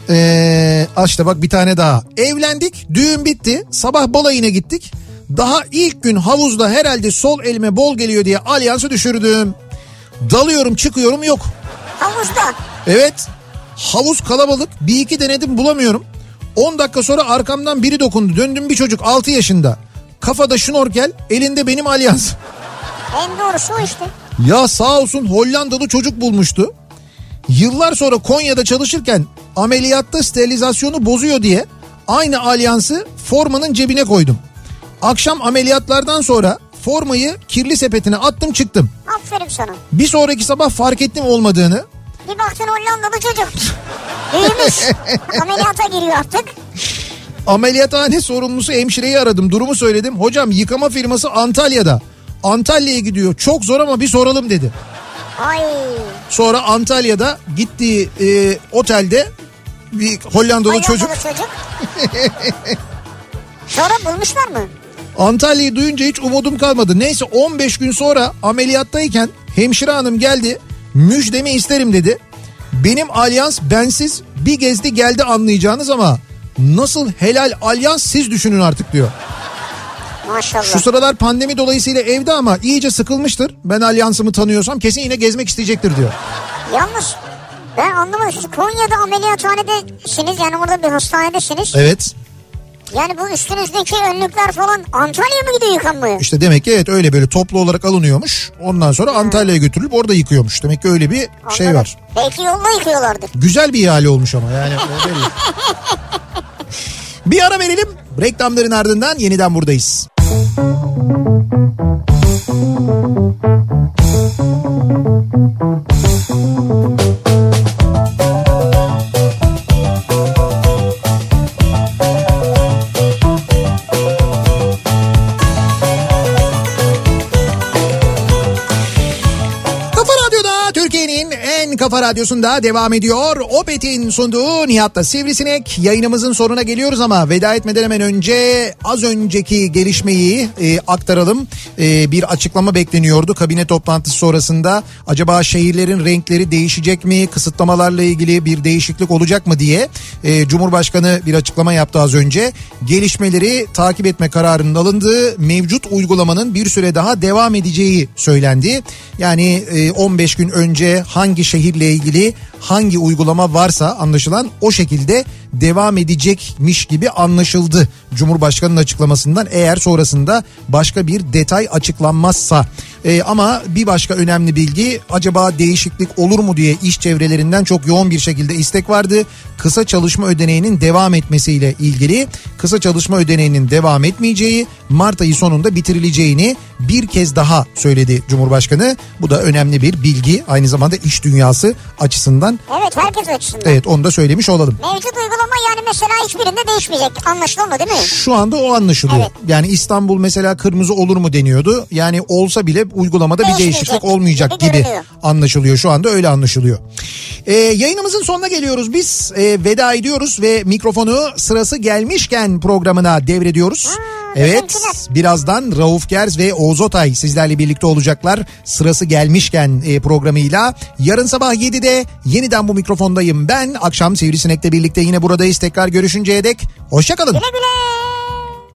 Ee, işte bak bir tane daha. Evlendik, düğün bitti. Sabah balayına gittik. Daha ilk gün havuzda herhalde sol elime bol geliyor diye alyansı düşürdüm. Dalıyorum çıkıyorum yok.
Havuzda.
Evet havuz kalabalık bir iki denedim bulamıyorum. 10 dakika sonra arkamdan biri dokundu. Döndüm bir çocuk 6 yaşında. Kafada şnorkel elinde benim alyans.
En doğrusu o işte.
Ya sağ olsun Hollandalı çocuk bulmuştu. Yıllar sonra Konya'da çalışırken ameliyatta sterilizasyonu bozuyor diye aynı alyansı formanın cebine koydum. Akşam ameliyatlardan sonra formayı kirli sepetine attım çıktım.
Aferin sana.
Bir sonraki sabah fark ettim olmadığını.
Bir baktın Hollandalı çocuk. Büyümüş. (laughs) Ameliyata giriyor artık.
Ameliyathane sorumlusu hemşireyi aradım. Durumu söyledim. Hocam yıkama firması Antalya'da. Antalya'ya gidiyor. Çok zor ama bir soralım dedi.
Ay.
Sonra Antalya'da gittiği e, otelde bir Hollandalı
Hollandalı
çocuk
çocuk. (laughs) Sonra bulmuşlar mı?
Antalya'yı duyunca hiç umudum kalmadı. Neyse 15 gün sonra ameliyattayken hemşire hanım geldi. Müjdemi isterim dedi. Benim alyans bensiz bir gezdi geldi anlayacağınız ama nasıl helal alyans siz düşünün artık diyor.
Maşallah.
Şu sıralar pandemi dolayısıyla evde ama iyice sıkılmıştır. Ben alyansımı tanıyorsam kesin yine gezmek isteyecektir diyor.
Yalnız ben anlamadım. Siz Konya'da ameliyathanedesiniz yani orada bir hastanedesiniz.
Evet
Yani bu üstünüzdeki önlükler falan Antalya'ya mı gidiyor yıkanmaya?
işte demek ki evet öyle böyle toplu olarak alınıyormuş. Ondan sonra Antalya'ya götürülüp orada yıkıyormuş. Demek ki öyle bir şey
Anladım.
var.
Belki yolda yıkıyorlardır.
Güzel bir ihale olmuş ama yani. (laughs) bir ara verelim. Reklamların ardından yeniden buradayız. Radyosu'nda devam ediyor. Opet'in sunduğu Nihat'ta Sivrisinek. Yayınımızın sonuna geliyoruz ama veda etmeden hemen önce az önceki gelişmeyi e, aktaralım. E, bir açıklama bekleniyordu kabine toplantısı sonrasında. Acaba şehirlerin renkleri değişecek mi? Kısıtlamalarla ilgili bir değişiklik olacak mı diye. E, Cumhurbaşkanı bir açıklama yaptı az önce. Gelişmeleri takip etme kararının alındığı mevcut uygulamanın bir süre daha devam edeceği söylendi. Yani e, 15 gün önce hangi şehirle ilgili hangi uygulama varsa anlaşılan o şekilde devam edecekmiş gibi anlaşıldı Cumhurbaşkanı'nın açıklamasından eğer sonrasında başka bir detay açıklanmazsa. E, ama bir başka önemli bilgi acaba değişiklik olur mu diye iş çevrelerinden çok yoğun bir şekilde istek vardı. Kısa çalışma ödeneğinin devam etmesiyle ilgili kısa çalışma ödeneğinin devam etmeyeceği Mart ayı sonunda bitirileceğini bir kez daha söyledi Cumhurbaşkanı. Bu da önemli bir bilgi aynı zamanda iş dünyası açısından.
Evet herkes açısından.
Evet onu da söylemiş olalım.
Mevcut uygulama yani mesela hiçbirinde değişmeyecek. Anlaşıldı değil mi?
Şu anda o anlaşılıyor.
Evet.
Yani İstanbul mesela kırmızı olur mu deniyordu. Yani olsa bile uygulamada bir değişiklik olmayacak
gibi
gibi anlaşılıyor. Şu anda öyle anlaşılıyor. Ee, yayınımızın sonuna geliyoruz. Biz e, veda ediyoruz ve mikrofonu sırası gelmişken programına devrediyoruz. Evet birazdan Rauf Gerz ve Oğuz Otay sizlerle birlikte olacaklar. Sırası gelmişken e, programıyla. Yarın sabah 7'de yeniden bu mikrofondayım ben. Akşam Sivrisinek'le birlikte yine buradayız. Tekrar görüşünceye dek hoşçakalın.
Güle güle.